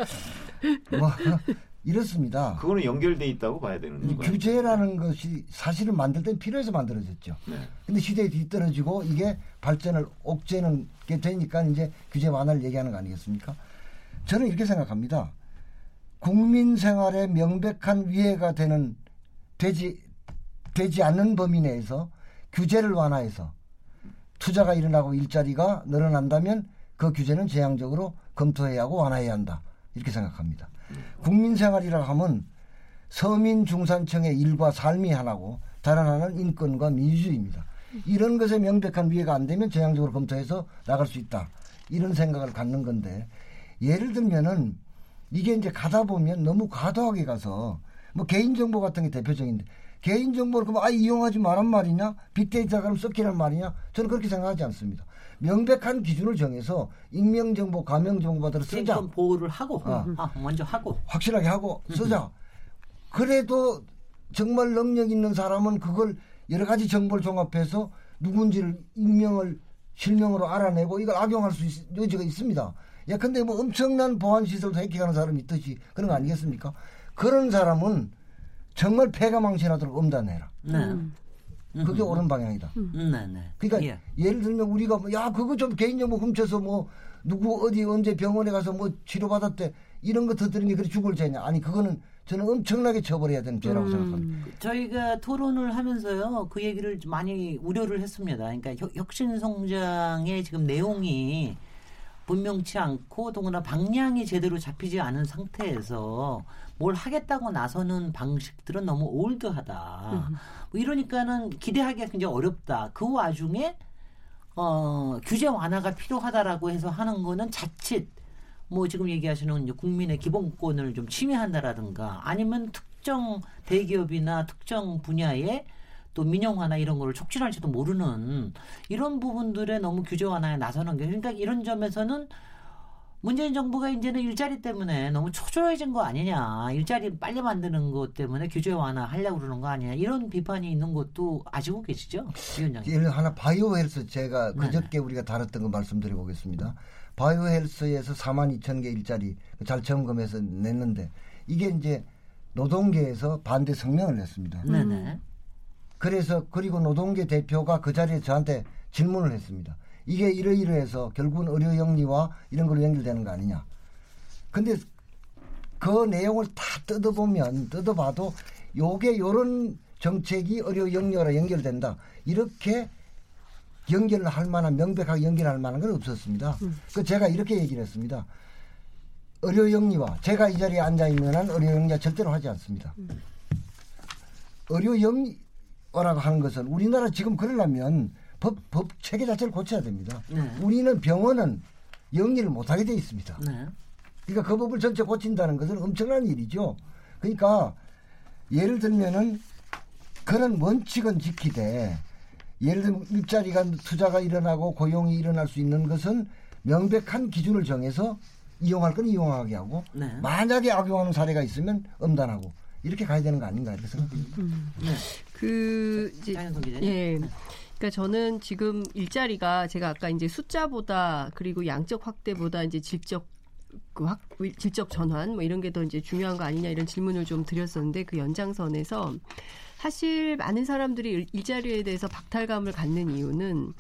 뭐 *laughs* 이렇습니다. 그거는 연결돼 있다고 봐야 되는 이 거예요. 규제라는 것이 사실은 만들 땐 필요해서 만들어졌죠. 네. 근데 시대에 뒤떨어지고 이게 발전을 옥죄는 게 되니까 이제 규제 완화를 얘기하는 거 아니겠습니까? 저는 이렇게 생각합니다. 국민 생활에 명백한 위해가 되는 되지 되지 않는 범위 내에서 규제를 완화해서 투자가 일어나고 일자리가 늘어난다면 그 규제는 제한적으로 검토해야 하고 완화해야 한다. 이렇게 생각합니다. 국민 생활이라 하면 서민 중산층의 일과 삶이 하나고 다른 하나는 인권과 민주주의입니다. 이런 것에 명백한 위해가 안 되면 제한적으로 검토해서 나갈 수 있다. 이런 생각을 갖는 건데 예를 들면은 이게 이제 가다 보면 너무 과도하게 가서 뭐 개인정보 같은 게 대표적인데 개인정보를 그럼 아 이용하지 말란 말이냐 빅데이터 그럼 섞이란 말이냐 저는 그렇게 생각하지 않습니다. 명백한 기준을 정해서 익명정보, 가명정보 받으러 쓰자. 보호를 하고 어. 아, 먼저 하고 확실하게 하고 쓰자. 그래도 정말 능력 있는 사람은 그걸 여러 가지 정보를 종합해서 누군지를 익명을 실명으로 알아내고 이걸 악용할 수 있, 여지가 있습니다. 예, 근데 뭐 엄청난 보안 시설도 해킹하는 사람이 있듯이 그런 거 아니겠습니까? 그런 사람은 정말 폐가 망신하도록 엄단해라. 네. 음. 그게 음. 옳은 방향이다. 음. 네, 네. 그러니까 예. 예를 들면 우리가 뭐, 야 그거 좀 개인정보 훔쳐서 뭐 누구 어디 언제 병원에 가서 뭐 치료받았대 이런 거 터뜨리니 그래 죽을 죄냐? 아니 그거는 저는 엄청나게 처벌해야 되는 죄라고 음. 생각합니다. 저희가 토론을 하면서요 그 얘기를 많이 우려를 했습니다. 그러니까 혁신성장의 지금 내용이 분명치 않고 더구나 방향이 제대로 잡히지 않은 상태에서 뭘 하겠다고 나서는 방식들은 너무 올드하다. 뭐 이러니까는 기대하기가 굉장히 어렵다. 그 와중에 어, 규제 완화가 필요하다라고 해서 하는 거는 자칫 뭐 지금 얘기하시는 국민의 기본권을 좀 침해한다라든가 아니면 특정 대기업이나 특정 분야에 또 민영화나 이런 거를 촉진할지도 모르는 이런 부분들에 너무 규제 완화에 나서는 게 그러니까 이런 점에서는 문재인 정부가 이제는 일자리 때문에 너무 초조해진 거 아니냐. 일자리 빨리 만드는 것 때문에 규제 완화 하려고 그러는 거 아니냐. 이런 비판이 있는 것도 아시고 계시죠? 위원장님. 예를 하나 바이오 헬스 제가 그저께 우리가 다뤘던 거 말씀드려 보겠습니다. 바이오 헬스에서 4만 2천 개 일자리 잘 점검해서 냈는데 이게 이제 노동계에서 반대 성명을 냈습니다. 네네. 그래서 그리고 노동계 대표가 그 자리에 저한테 질문을 했습니다. 이게 이러이러해서 결국은 의료 영리와 이런 걸로 연결되는 거 아니냐. 근데 그 내용을 다 뜯어보면 뜯어봐도 요게 요런 정책이 의료 영리와 연결된다. 이렇게 연결을 할 만한 명백하게 연결할 만한 건 없었습니다. 음. 그 제가 이렇게 얘기를 했습니다. 의료 영리와 제가 이 자리에 앉아 있는 한 의료 영리와 절대로 하지 않습니다. 음. 의료 영리 라고 하는 것은 우리나라 지금 그러려면 법, 법 체계 자체를 고쳐야 됩니다. 네. 우리는 병원은 영리를 못하게 돼 있습니다. 네. 그러니까 그 법을 전체 고친다는 것은 엄청난 일이죠. 그러니까 예를 들면은 그런 원칙은 지키되 예를 들면 일자리가 투자가 일어나고 고용이 일어날 수 있는 것은 명백한 기준을 정해서 이용할 건 이용하게 하고 네. 만약에 악용하는 사례가 있으면 엄단하고 이렇게 가야 되는 거 아닌가 이렇게 생각합니다. 음. 네. 그 이제 예. 네. 그러니까 저는 지금 일자리가 제가 아까 이제 숫자보다 그리고 양적 확대보다 이제 질적 그 확, 질적 전환 뭐 이런 게 더 이제 중요한 거 아니냐 이런 질문을 좀 드렸었는데 그 연장선에서 사실 많은 사람들이 일자리에 대해서 박탈감을 갖는 이유는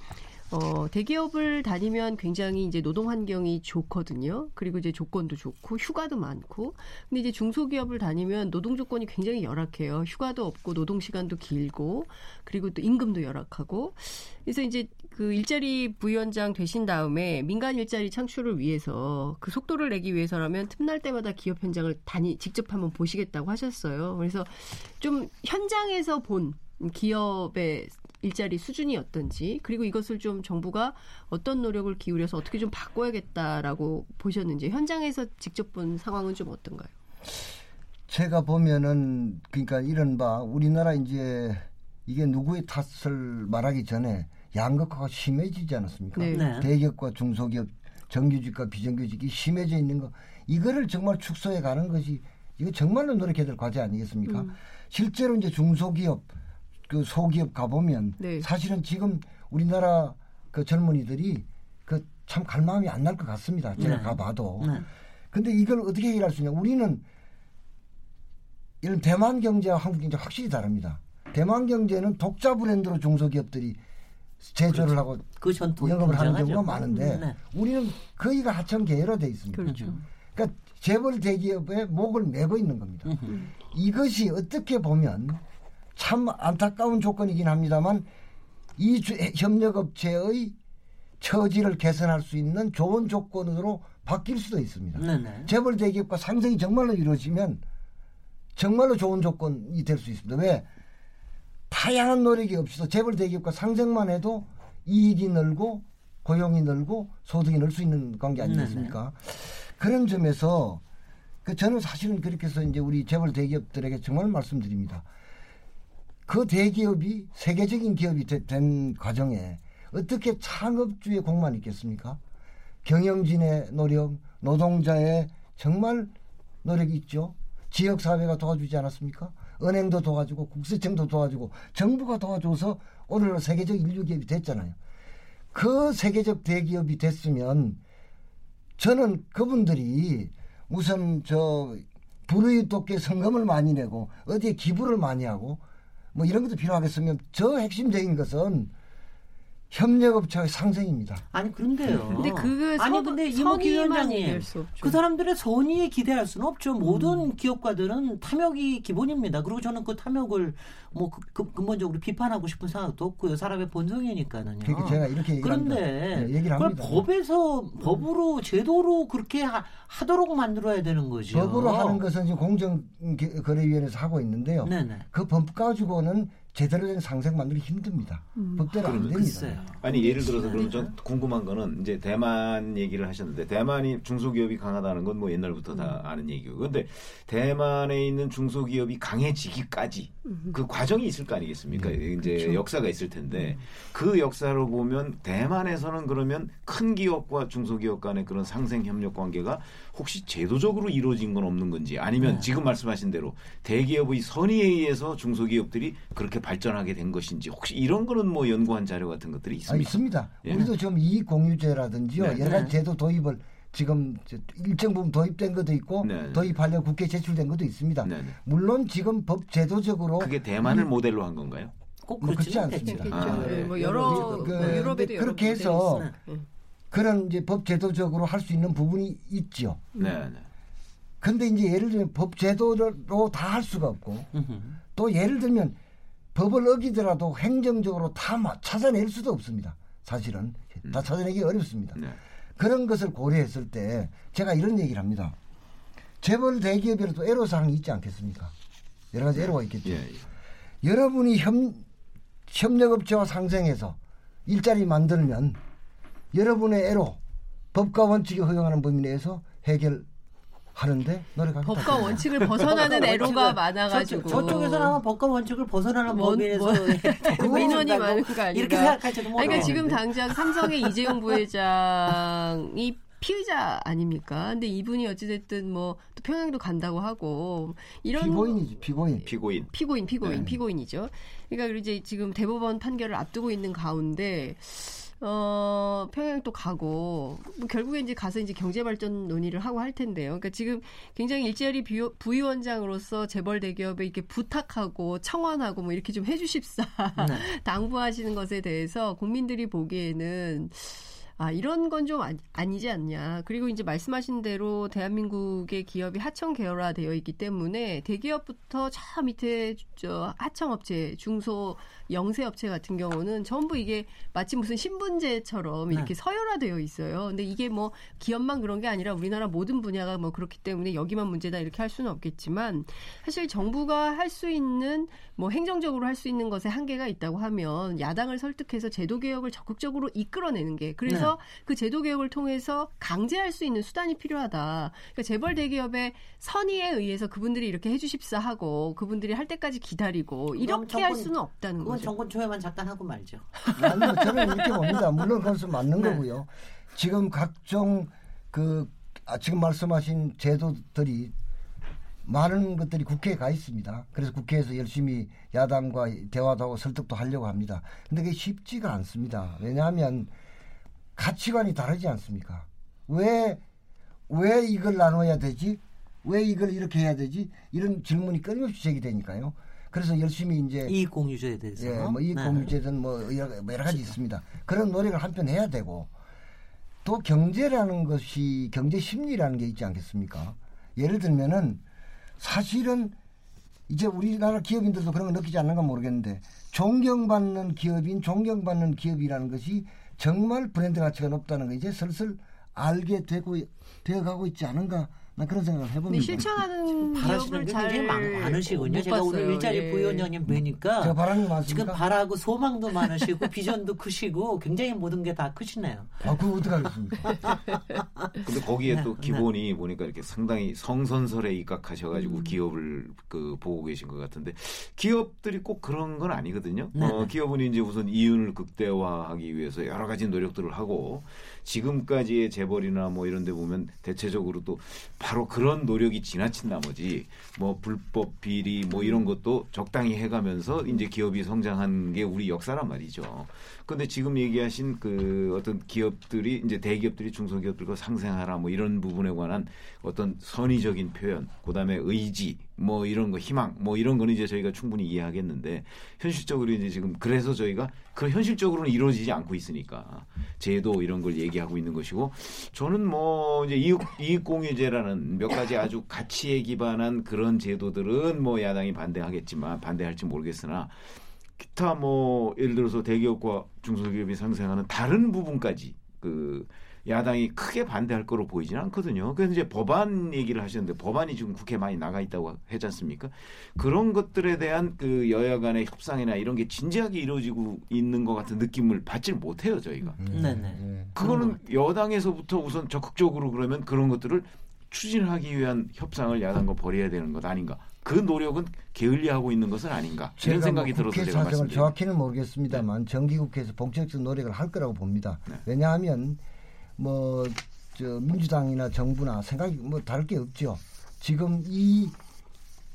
어, 대기업을 다니면 굉장히 이제 노동 환경이 좋거든요. 그리고 이제 조건도 좋고 휴가도 많고. 근데 이제 중소기업을 다니면 노동 조건이 굉장히 열악해요. 휴가도 없고 노동 시간도 길고 그리고 또 임금도 열악하고. 그래서 이제 그 일자리 부위원장 되신 다음에 민간 일자리 창출을 위해서 그 속도를 내기 위해서라면 틈날 때마다 기업 현장을 다니 직접 한번 보시겠다고 하셨어요. 그래서 좀 현장에서 본 기업의 일자리 수준이 어떤지 그리고 이것을 좀 정부가 어떤 노력을 기울여서 어떻게 좀 바꿔야겠다라고 보셨는지 현장에서 직접 본 상황은 좀 어떤가요? 제가 보면은 그러니까 이런 바 우리나라 이제 이게 누구의 탓을 말하기 전에 양극화가 심해지지 않았습니까? 네. 네. 대기업과 중소기업 정규직과 비정규직이 심해져 있는 거 이거를 정말 축소해 가는 것이 이거 정말로 노력해야 될 과제 아니겠습니까? 음. 실제로 이제 중소기업 그 소기업 가보면 네. 사실은 지금 우리나라 그 젊은이들이 그 참 갈마음이 안 날 것 같습니다. 제가 네. 가봐도. 네. 근데 이걸 어떻게 해결할 수 있냐. 우리는 이런 대만 경제와 한국 경제 확실히 다릅니다. 대만 경제는 독자 브랜드로 중소기업들이 제조를 그렇죠. 하고 그 영업을 하는 경우가 많은데 네. 우리는 거의가 하청 계열화 돼 있습니다. 그렇죠. 그러니까 재벌 대기업의 목을 메고 있는 겁니다. 이것이 어떻게 보면 참 안타까운 조건이긴 합니다만 이 주- 협력업체의 처지를 개선할 수 있는 좋은 조건으로 바뀔 수도 있습니다. 네네. 재벌 대기업과 상생이 정말로 이루어지면 정말로 좋은 조건이 될 수 있습니다. 왜? 다양한 노력이 없이도 재벌 대기업과 상생만 해도 이익이 늘고 고용이 늘고 소득이 늘 수 있는 관계 아니겠습니까? 그런 점에서 그 저는 사실은 그렇게 해서 이제 우리 재벌 대기업들에게 정말 말씀드립니다. 그 대기업이 세계적인 기업이 되- 된 과정에 어떻게 창업주의 공만 있겠습니까? 경영진의 노력, 노동자의 정말 노력이 있죠. 지역사회가 도와주지 않았습니까? 은행도 도와주고 국세청도 도와주고 정부가 도와줘서 오늘 세계적 인류 기업이 됐잖아요. 그 세계적 대기업이 됐으면 저는 그분들이 무슨 저 불의 돕게 성금을 많이 내고 어디에 기부를 많이 하고 뭐 이런 것도 필요하겠으면 저 핵심적인 것은 협력업체의 상생입니다. 아니 그런데요. 근데 그 아니 선- 근데 이모 선의만 위원장님 낼수 없죠. 그 사람들의 선의에 기대할 수는 없죠. 모든 음. 기업가들은 탐욕이 기본입니다. 그리고 저는 그 탐욕을 뭐 그- 그- 근본적으로 비판하고 싶은 생각도 없고요. 사람의 본성이니까는요. 그러니까 제가 이렇게 그런데. 네, 얘기를 그걸 합니다. 법에서 법으로 제도로 그렇게 하, 하도록 만들어야 되는 거죠. 법으로 하는 것은 지금 공정거래위원회에서 하고 있는데요. 네네. 그 법 가지고는 제대로 된 상생 만들기 힘듭니다. 법대로 안 됩니다. 글쎄요. 아니 예를 들어서 그럼 좀 궁금한 거는 이제 대만 얘기를 하셨는데 대만이 중소기업이 강하다는 건 뭐 옛날부터 다 아는 얘기고 근데 대만에 있는 중소기업이 강해지기까지 그 과정이 있을 거 아니겠습니까? 이제 역사가 있을 텐데 그 역사로 보면 대만에서는 그러면 큰 기업과 중소기업 간의 그런 상생 협력 관계가 혹시 제도적으로 이루어진 건 없는 건지 아니면 지금 말씀하신 대로 대기업의 선의에 의해서 중소기업들이 그렇게 발전하게 된 것인지 혹시 이런 거는 뭐 연구한 자료 같은 것들이 아, 있습니까? 있습니다. 예. 우리도 지금 이익 공유제라든지요. 네. 여러 가지 제도 도입을 지금 저 일정 부분 도입된 것도 있고 네. 도입하려 국회에 제출된 것도 있습니다. 네, 네. 물론 지금 법 제도적으로 그게 대만을 모델로 한 건가요? 꼭뭐 그렇지 그렇지는 않습니다. 아, 네, 네. 뭐 여러 그, 뭐 그, 유럽에도 여러 그렇게 해서. 네. 그런 이제 법 제도적으로 할 수 있는 부분이 있죠. 네, 네. 근데 이제 예를 들면 법 제도로 다 할 수가 없고 또 예를 들면 법을 어기더라도 행정적으로 다 마- 찾아낼 수도 없습니다. 사실은 다 찾아내기 어렵습니다. 네. 그런 것을 고려했을 때 제가 이런 얘기를 합니다. 재벌 대기업이라도 애로사항이 있지 않겠습니까? 여러 가지 애로가 있겠죠. 예, 예. 여러분이 협, 협력업체와 상생해서 일자리 만들면 여러분의 애로 법과 원칙이 허용하는 범위 내에서 해결 하는데 노력합니다. 법과 원칙을 벗어나는 애로가 많아가지고 저쪽, 저쪽에서는 아마 법과 원칙을 벗어나는 뭔- *laughs* 민원이 많은 거 아닌가? 이렇게 생각할지도 아니, 그러니까 지금. 당장 삼성의 이재용 부회장이 피의자 아닙니까? 근데 이분이 어찌됐든 뭐 또 평양도 간다고 하고 이런 피고인이지 피고인. 피고인. 피고인, 피고인, 네. 피고인이죠. 그러니까 그리고 이제 지금 대법원 판결을 앞두고 있는 가운데 어, 평양 또 가고 뭐 결국에 이제 가서 이제 경제 발전 논의를 하고 할 텐데요. 그러니까 지금 굉장히 일자리 비호, 부위원장으로서 재벌 대기업에 이렇게 부탁하고 청원하고 뭐 이렇게 좀 해주십사 네. *laughs* 당부하시는 것에 대해서 국민들이 보기에는 아, 이런 건 좀 아니지 않냐. 그리고 이제 말씀하신 대로 대한민국의 기업이 하청 계열화 되어 있기 때문에 대기업부터 저 밑에 저 하청업체, 중소 영세업체 같은 경우는 전부 이게 마치 무슨 신분제처럼 이렇게 서열화 되어 있어요. 근데 이게 뭐 기업만 그런 게 아니라 우리나라 모든 분야가 뭐 그렇기 때문에 여기만 문제다 이렇게 할 수는 없겠지만 사실 정부가 할 수 있는 뭐 행정적으로 할 수 있는 것에 한계가 있다고 하면 야당을 설득해서 제도 개혁을 적극적으로 이끌어내는 게 그래서 그 제도 개혁을 통해서 강제할 수 있는 수단이 필요하다. 그러니까 재벌 대기업의 선의에 의해서 그분들이 이렇게 해주십사 하고 그분들이 할 때까지 기다리고 이렇게 할 정권- 수는 없다는 그건 거죠. 정권 초회만 잠깐 하고 말죠. 아니요, 저는 이렇게 봅니다. 물론 그것은 맞는 네. 거고요. 지금 각종 그 아, 지금 말씀하신 제도들이 많은 것들이 국회에 가 있습니다. 그래서 국회에서 열심히 야당과 대화도 하고 설득도 하려고 합니다. 근데 그게 쉽지가 않습니다. 왜냐하면 가치관이 다르지 않습니까? 왜, 왜 이걸 나눠야 되지? 왜 이걸 이렇게 해야 되지? 이런 질문이 끊임없이 제기되니까요. 그래서 열심히 이제 이익 공유제에 대해서. 예, 뭐 이익 네. 공유제든 뭐 여러, 뭐 여러 가지 있습니다. 그런 노력을 한편 해야 되고 또 경제라는 것이 경제 심리라는 게 있지 않겠습니까? 예를 들면은 사실은 이제 우리나라 기업인들도 그런 거 느끼지 않는가 모르겠는데 존경받는 기업인 존경받는 기업이라는 것이 정말 브랜드 가치가 높다는 거 이제 슬슬 알게 되고 되어가고 있지 않은가 나 그런 생각을 해봅니다. 실천하는 바라시는 게 굉장히 많, 많으시군요. 제가 봤어요. 오늘 일자리 예. 부위원장님 뵈니까 제가 바라는 게 지금 많습니까? 바라고 소망도 많으시고 비전도 크시고 굉장히 모든 게 다 크시네요. 아, 그거 어떡하겠습니까? *laughs* 근데 거기에 네, 또 네. 기본이 보니까 이렇게 상당히 성선설에 입각하셔가지고 기업을 그 보고 계신 것 같은데 기업들이 꼭 그런 건 아니거든요. 네, 어, 네. 기업은 이제 우선 이윤을 극대화하기 위해서 여러 가지 노력들을 하고 지금까지의 재벌이나 뭐 이런 데 보면 대체적으로 또 바로 그런 노력이 지나친 나머지 뭐 불법 비리 뭐 이런 것도 적당히 해가면서 이제 기업이 성장한 게 우리 역사란 말이죠. 근데 지금 얘기하신 그 어떤 기업들이 이제 대기업들이 중소기업들과 상생하라 뭐 이런 부분에 관한 어떤 선의적인 표현, 그다음에 의지 뭐 이런 거 희망 뭐 이런 거는 이제 저희가 충분히 이해하겠는데 현실적으로 이제 지금 그래서 저희가 그 현실적으로는 이루어지지 않고 있으니까 제도 이런 걸 얘기하고 있는 것이고 저는 뭐 이제 이익, 이익공유제라는 몇 가지 아주 가치에 기반한 그런 제도들은 뭐 야당이 반대하겠지만 반대할지 모르겠으나 기타 뭐 예를 들어서 대기업과 중소기업이 상생하는 다른 부분까지 그 야당이 크게 반대할 거로 보이지는 않거든요. 그래서 이제 법안 얘기를 하셨는데 법안이 지금 국회에 많이 나가 있다고 하지 않습니까? 그런 것들에 대한 그 여야 간의 협상이나 이런 게 진지하게 이루어지고 있는 것 같은 느낌을 받질 못해요, 저희가. 네네. 예. 그거는 여당에서부터 우선 적극적으로 그러면 그런 것들을 추진하기 위한 협상을 야당과 벌여야 되는 것 아닌가? 그 노력은 게을리하고 있는 것은 아닌가? 이런 제가 생각이 뭐 들어서 제가 말씀드립니다. 정확히는 모르겠습니다만 정기국회에서 본격적 노력을 할 거라고 봅니다. 네. 왜냐하면 뭐 저 민주당이나 정부나 생각이 뭐 다를 게 없죠. 지금 이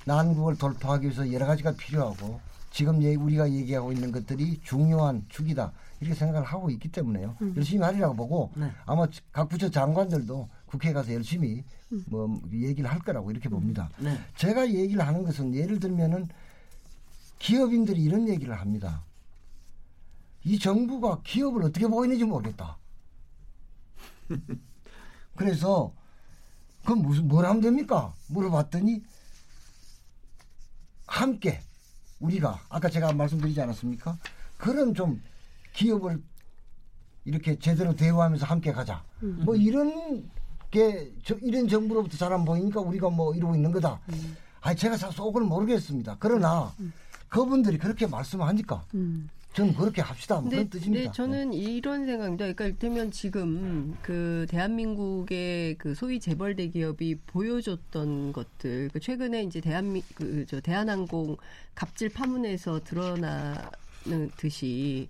난국을 돌파하기 위해서 여러 가지가 필요하고 지금 얘- 우리가 얘기하고 있는 것들이 중요한 축이다 이렇게 생각을 하고 있기 때문에요. 열심히 하리라고 보고 네. 아마 각 부처 장관들도 국회에 가서 열심히 뭐 얘기를 할 거라고 이렇게 봅니다. 네. 제가 얘기를 하는 것은 예를 들면은 기업인들이 이런 얘기를 합니다. 이 정부가 기업을 어떻게 보고 있는지 모르겠다. *laughs* 그래서 그럼 무슨 뭘 하면 됩니까? 물어봤더니 함께 우리가 아까 제가 말씀드리지 않았습니까? 그런 좀 기업을 이렇게 제대로 대우하면서 함께 가자. 뭐 이런 게 저, 이런 정부로부터 잘 안 보이니까 우리가 뭐 이러고 있는 거다. 아니 제가 사- 속을 모르겠습니다. 그러나 그분들이 그렇게 말씀하니까 저는 그렇게 합시다. 뭐 근데, 그런 뜻입니다. 네, 저는 이런 생각입니다. 그러니까 이를테면 지금 그 대한민국의 그 소위 재벌 대기업이 보여줬던 것들, 그 최근에 이제 대한미 그저 대한항공 갑질 파문에서 드러나는 듯이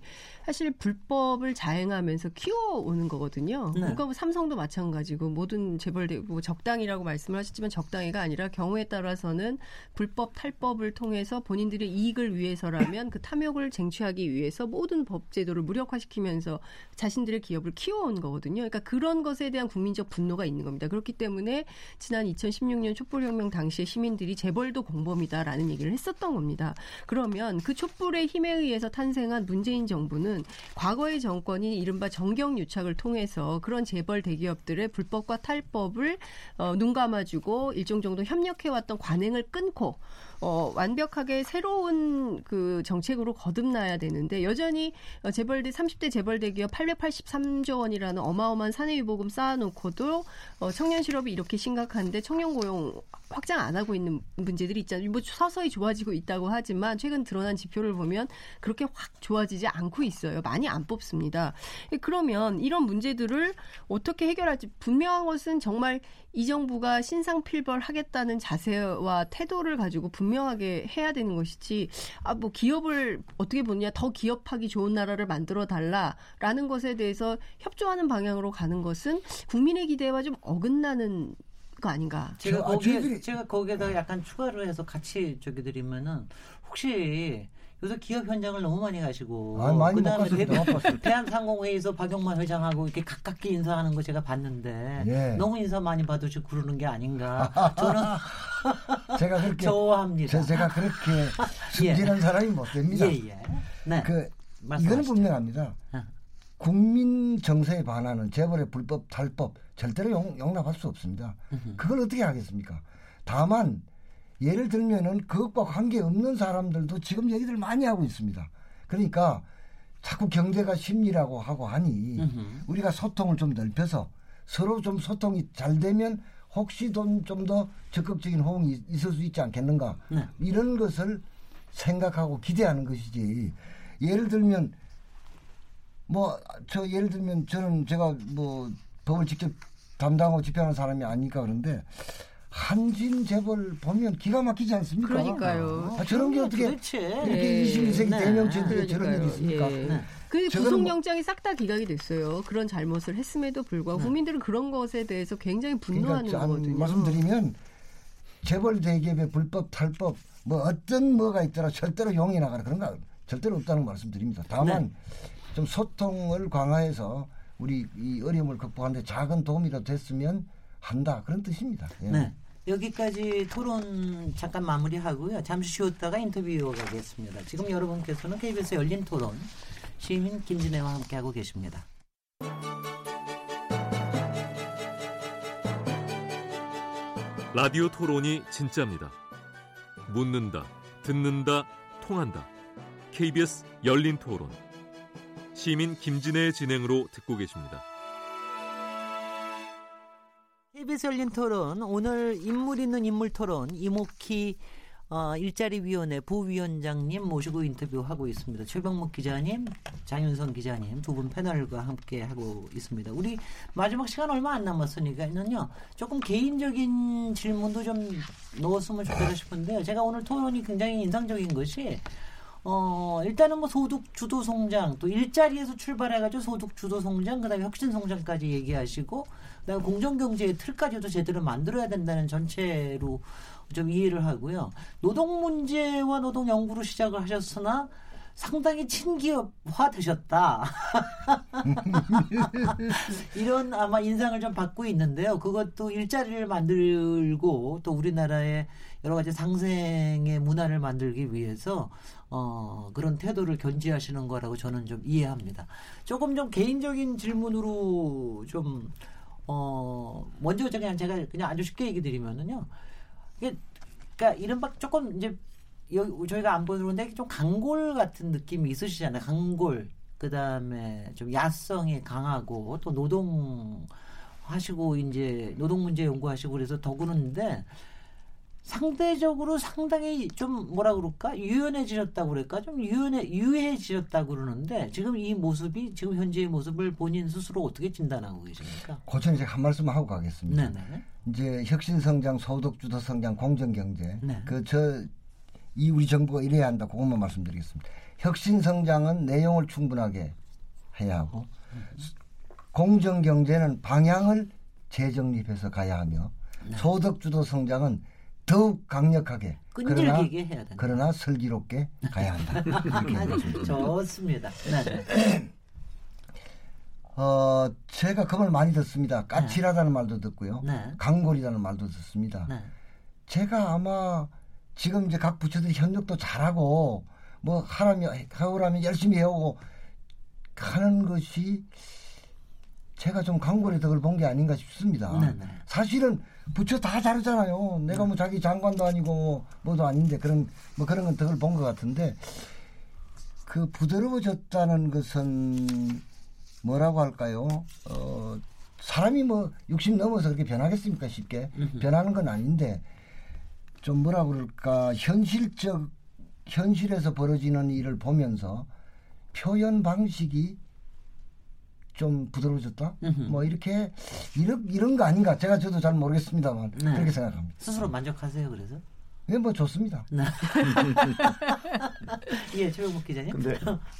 사실 불법을 자행하면서 키워오는 거거든요. 네. 그러니까 뭐 삼성도 마찬가지고 모든 재벌 대뭐 적당이라고 말씀을 하셨지만 적당히가 아니라 경우에 따라서는 불법 탈법을 통해서 본인들의 이익을 위해서라면 그 탐욕을 쟁취하기 위해서 모든 법 제도를 무력화시키면서 자신들의 기업을 키워온 거거든요. 그러니까 그런 것에 대한 국민적 분노가 있는 겁니다. 그렇기 때문에 지난 2016년 촛불혁명 당시에 시민들이 재벌도 공범이다라는 얘기를 했었던 겁니다. 그러면 그 촛불의 힘에 의해서 탄생한 문재인 정부는 과거의 정권이 이른바 정경 유착을 통해서 그런 재벌 대기업들의 불법과 탈법을 어, 눈 감아주고 일정 정도 협력해왔던 관행을 끊고 어, 완벽하게 새로운 그 정책으로 거듭나야 되는데 여전히 어, 재벌대 30대 재벌 대기업 883조 원이라는 어마어마한 사내 유보금 쌓아놓고도 어, 청년 실업이 이렇게 심각한데 청년 고용 확장 안 하고 있는 문제들이 있잖아요. 뭐 서서히 좋아지고 있다고 하지만 최근 드러난 지표를 보면 그렇게 확 좋아지지 않고 있어요. 많이 안 뽑습니다. 그러면 이런 문제들을 어떻게 해결할지 분명한 것은 정말 이 정부가 신상필벌하겠다는 자세와 태도를 가지고 분명하게 해야 되는 것이지 아 뭐 기업을 어떻게 보느냐 더 기업하기 좋은 나라를 만들어 달라라는 것에 대해서 협조하는 방향으로 가는 것은 국민의 기대와 좀 어긋나는 거 아닌가? 제가 저- 아, 거기에 저희들이- 제가 거기에다 약간 추가로 해서 같이 저기 드리면은 혹시 요새 기업 현장을 너무 많이 가시고 아, 많이 못 그다음에 갔습니다. 대한상공회의소 박용만 회장하고 이렇게 가깝게 인사하는 거 제가 봤는데 예. 너무 인사 많이 받으시고 그러는 게 아닌가 *laughs* 저는 제가 그렇게 좋아합니다. 제, 제가 그렇게 *laughs* 순진한 사람이 못 됩니다. 예예. 네. 그 말씀하시죠. 이거는 분명합니다. 어. 국민 정서에 반하는 재벌의 불법 탈법 절대로 용, 용납할 수 없습니다. 그걸 어떻게 하겠습니까? 다만 예를 들면은 그것과 관계 없는 사람들도 지금 얘기들 많이 하고 있습니다. 그러니까 자꾸 경제가 심리라고 하고 하니 우리가 소통을 좀 넓혀서 서로 좀 소통이 잘 되면 혹시 좀더 적극적인 호응이 있을 수 있지 않겠는가 네. 이런 것을 생각하고 기대하는 것이지 예를 들면 뭐 저 예를 들면 저는 제가 뭐 법을 직접 담당하고 집행하는 사람이 아니니까 그런데 한진 재벌 보면 기가 막히지 않습니까? 그러니까요. 아, 저런 게 어떻게 도대체 이렇게 예. 21세기 네. 대명체인지에 저런 일이. 있습니까? 예. 네. 그 저거는 구속영장이 싹 다 기각이 됐어요. 그런 잘못을 했음에도 불구하고 네. 국민들은 그런 것에 대해서 굉장히 분노하는 그러니까 한 거거든요. 말씀드리면 재벌 대기업의 불법 탈법 뭐 어떤 뭐가 있더라 절대로 용이 나가라 그런 거 절대로 없다는 말씀드립니다. 다만 네. 좀 소통을 강화해서 우리 이 어려움을 극복하는데 작은 도움이라도 됐으면 한다 그런 뜻입니다. 예. 네. 여기까지 토론 잠깐 마무리하고요. 잠시 쉬었다가 인터뷰 이어가겠습니다. 지금 여러분께서는 KBS 열린 토론 시민 김진애와 함께하고 계십니다. 라디오 토론이 진짜입니다. 묻는다, 듣는다, 통한다. KBS 열린 토론. 시민 김진애의 진행으로 듣고 계십니다. KBS 열린 토론 오늘 인물 있는 인물 토론 이목희 어, 일자리위원회 부위원장님 모시고 인터뷰하고 있습니다. 최병목 기자님, 장윤선 기자님 두 분 패널과 함께 하고 있습니다. 우리 마지막 시간 얼마 안 남았으니까요. 조금 개인적인 질문도 좀 넣었으면 좋겠다 싶은데요. 제가 오늘 토론이 굉장히 인상적인 것이 어, 일단은 뭐 소득 주도 성장, 또 일자리에서 출발해가지고 소득 주도 성장, 그 다음에 혁신 성장까지 얘기하시고, 그 다음에 공정경제의 틀까지도 제대로 만들어야 된다는 전체로 좀 이해를 하고요. 노동 문제와 노동 연구로 시작을 하셨으나 상당히 친기업화 되셨다. *laughs* 이런 아마 인상을 좀 받고 있는데요. 그것도 일자리를 만들고 또 우리나라의 여러 가지 상생의 문화를 만들기 위해서 어, 그런 태도를 견지하시는 거라고 저는 좀 이해합니다. 조금 좀 개인적인 질문으로 좀 어, 먼저 그냥 제가 그냥 아주 쉽게 얘기 드리면은요. 이게 그러니까 이른바 조금 이제 여기 저희가 안 보여드렸는데 좀 강골 같은 느낌이 있으시잖아요. 강골. 그 다음에 좀 야성이 강하고 또 노동 하시고 이제 노동 문제 연구하시고 그래서 더 그러는데 상대적으로 상당히 좀 뭐라 그럴까 유연해지셨다고 그럴까 좀 유연해 유해지셨다고 그러는데 지금 이 모습이 지금 현재의 모습을 본인 스스로 어떻게 진단하고 계십니까? 고전 이제 한 말씀 하고 가겠습니다. 네네. 이제 혁신 성장, 소득 주도 성장, 공정 경제. 네. 그저 이 우리 정부가 이래야 한다. 그것만 말씀드리겠습니다. 혁신 성장은 내용을 충분하게 해야 하고 공정 경제는 방향을 재정립해서 가야 하며 소득 주도 성장은 더욱 강력하게 그러나 끈질기게 해야 된다. 그러나 슬기롭게 가야 한다. *laughs* 좋습니다. 네. *clears throat* 어, 제가 그 말 많이 듣습니다. 까칠하다는 말도 듣고요. 네. 강골이라는 말도 듣습니다. 네. 제가 아마 지금 이제 각 부처들이 협력도 잘하고 뭐 하라면 하오라면 열심히 해오고 하는 것이 제가 좀 강골의 덕을 본 게 아닌가 싶습니다. 네네. 사실은 부처 다 잘하잖아요. 내가 뭐 자기 장관도 아니고 뭐 뭐도 아닌데 그런 뭐 그런 건 덕을 본 것 같은데 그 부드러워졌다는 것은 뭐라고 할까요? 어 사람이 뭐 60 넘어서 그렇게 변하겠습니까 쉽게 변하는 건 아닌데 좀 뭐라 그럴까 현실적 현실에서 벌어지는 일을 보면서 표현 방식이 좀 부드러워졌다. 음흠. 뭐 이렇게 이런 이런 거 아닌가? 제가 저도 잘 모르겠습니다만 네. 그렇게 생각합니다. 스스로 만족하세요. 그래서 예, 뭐 좋습니다. 네. *laughs* 예, 최영국 기자님. 근데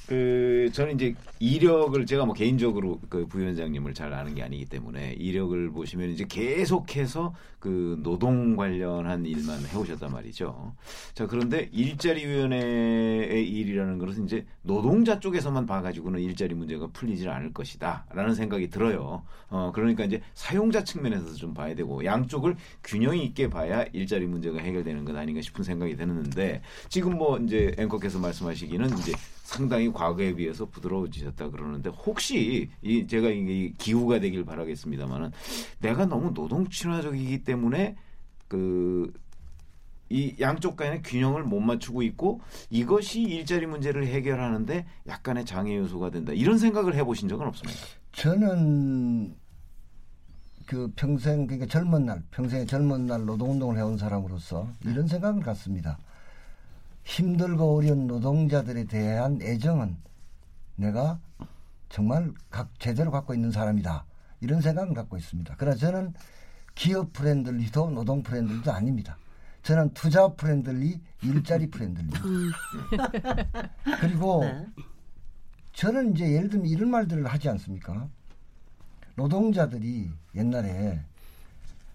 그 저는 이제 이력을 제가 뭐 개인적으로 그 부위원장님을 잘 아는 게 아니기 때문에 이력을 보시면 이제 계속해서 그 노동 관련한 일만 해오셨단 말이죠. 자 그런데 일자리 위원회의 일이라는 것은 이제 노동자 쪽에서만 봐가지고는 일자리 문제가 풀리질 않을 것이다라는 생각이 들어요. 어 그러니까 이제 사용자 측면에서 좀 봐야 되고 양쪽을 균형 있게 봐야 일자리 문제가 해결되는 것 아닌가 싶은 생각이 드는데 지금 뭐 이제 앵커께서 말씀하시기는 이제 상당히 과거에 비해서 부드러워지셨다 그러는데 혹시 이 제가 이 기후가 되길 바라겠습니다만은 내가 너무 노동 친화적이기 때문에 그 이 양쪽 간의 균형을 못 맞추고 있고 이것이 일자리 문제를 해결하는데 약간의 장애 요소가 된다. 이런 생각을 해보신 적은 없습니까? 저는 그 평생 그러니까 젊은 날 평생의 젊은 날 노동운동을 해온 사람으로서 이런 생각을 갖습니다. 힘들고 어려운 노동자들에 대한 애정은 내가 정말 각 제대로 갖고 있는 사람이다. 이런 생각을 갖고 있습니다. 그러나 저는 기업 friendly도 노동 friendly도 아닙니다. 저는 투자 friendly, 일자리 friendly. 그리고 *laughs* 네. 저는 이제 예를 들면 이런 말들을 하지 않습니까? 노동자들이 옛날에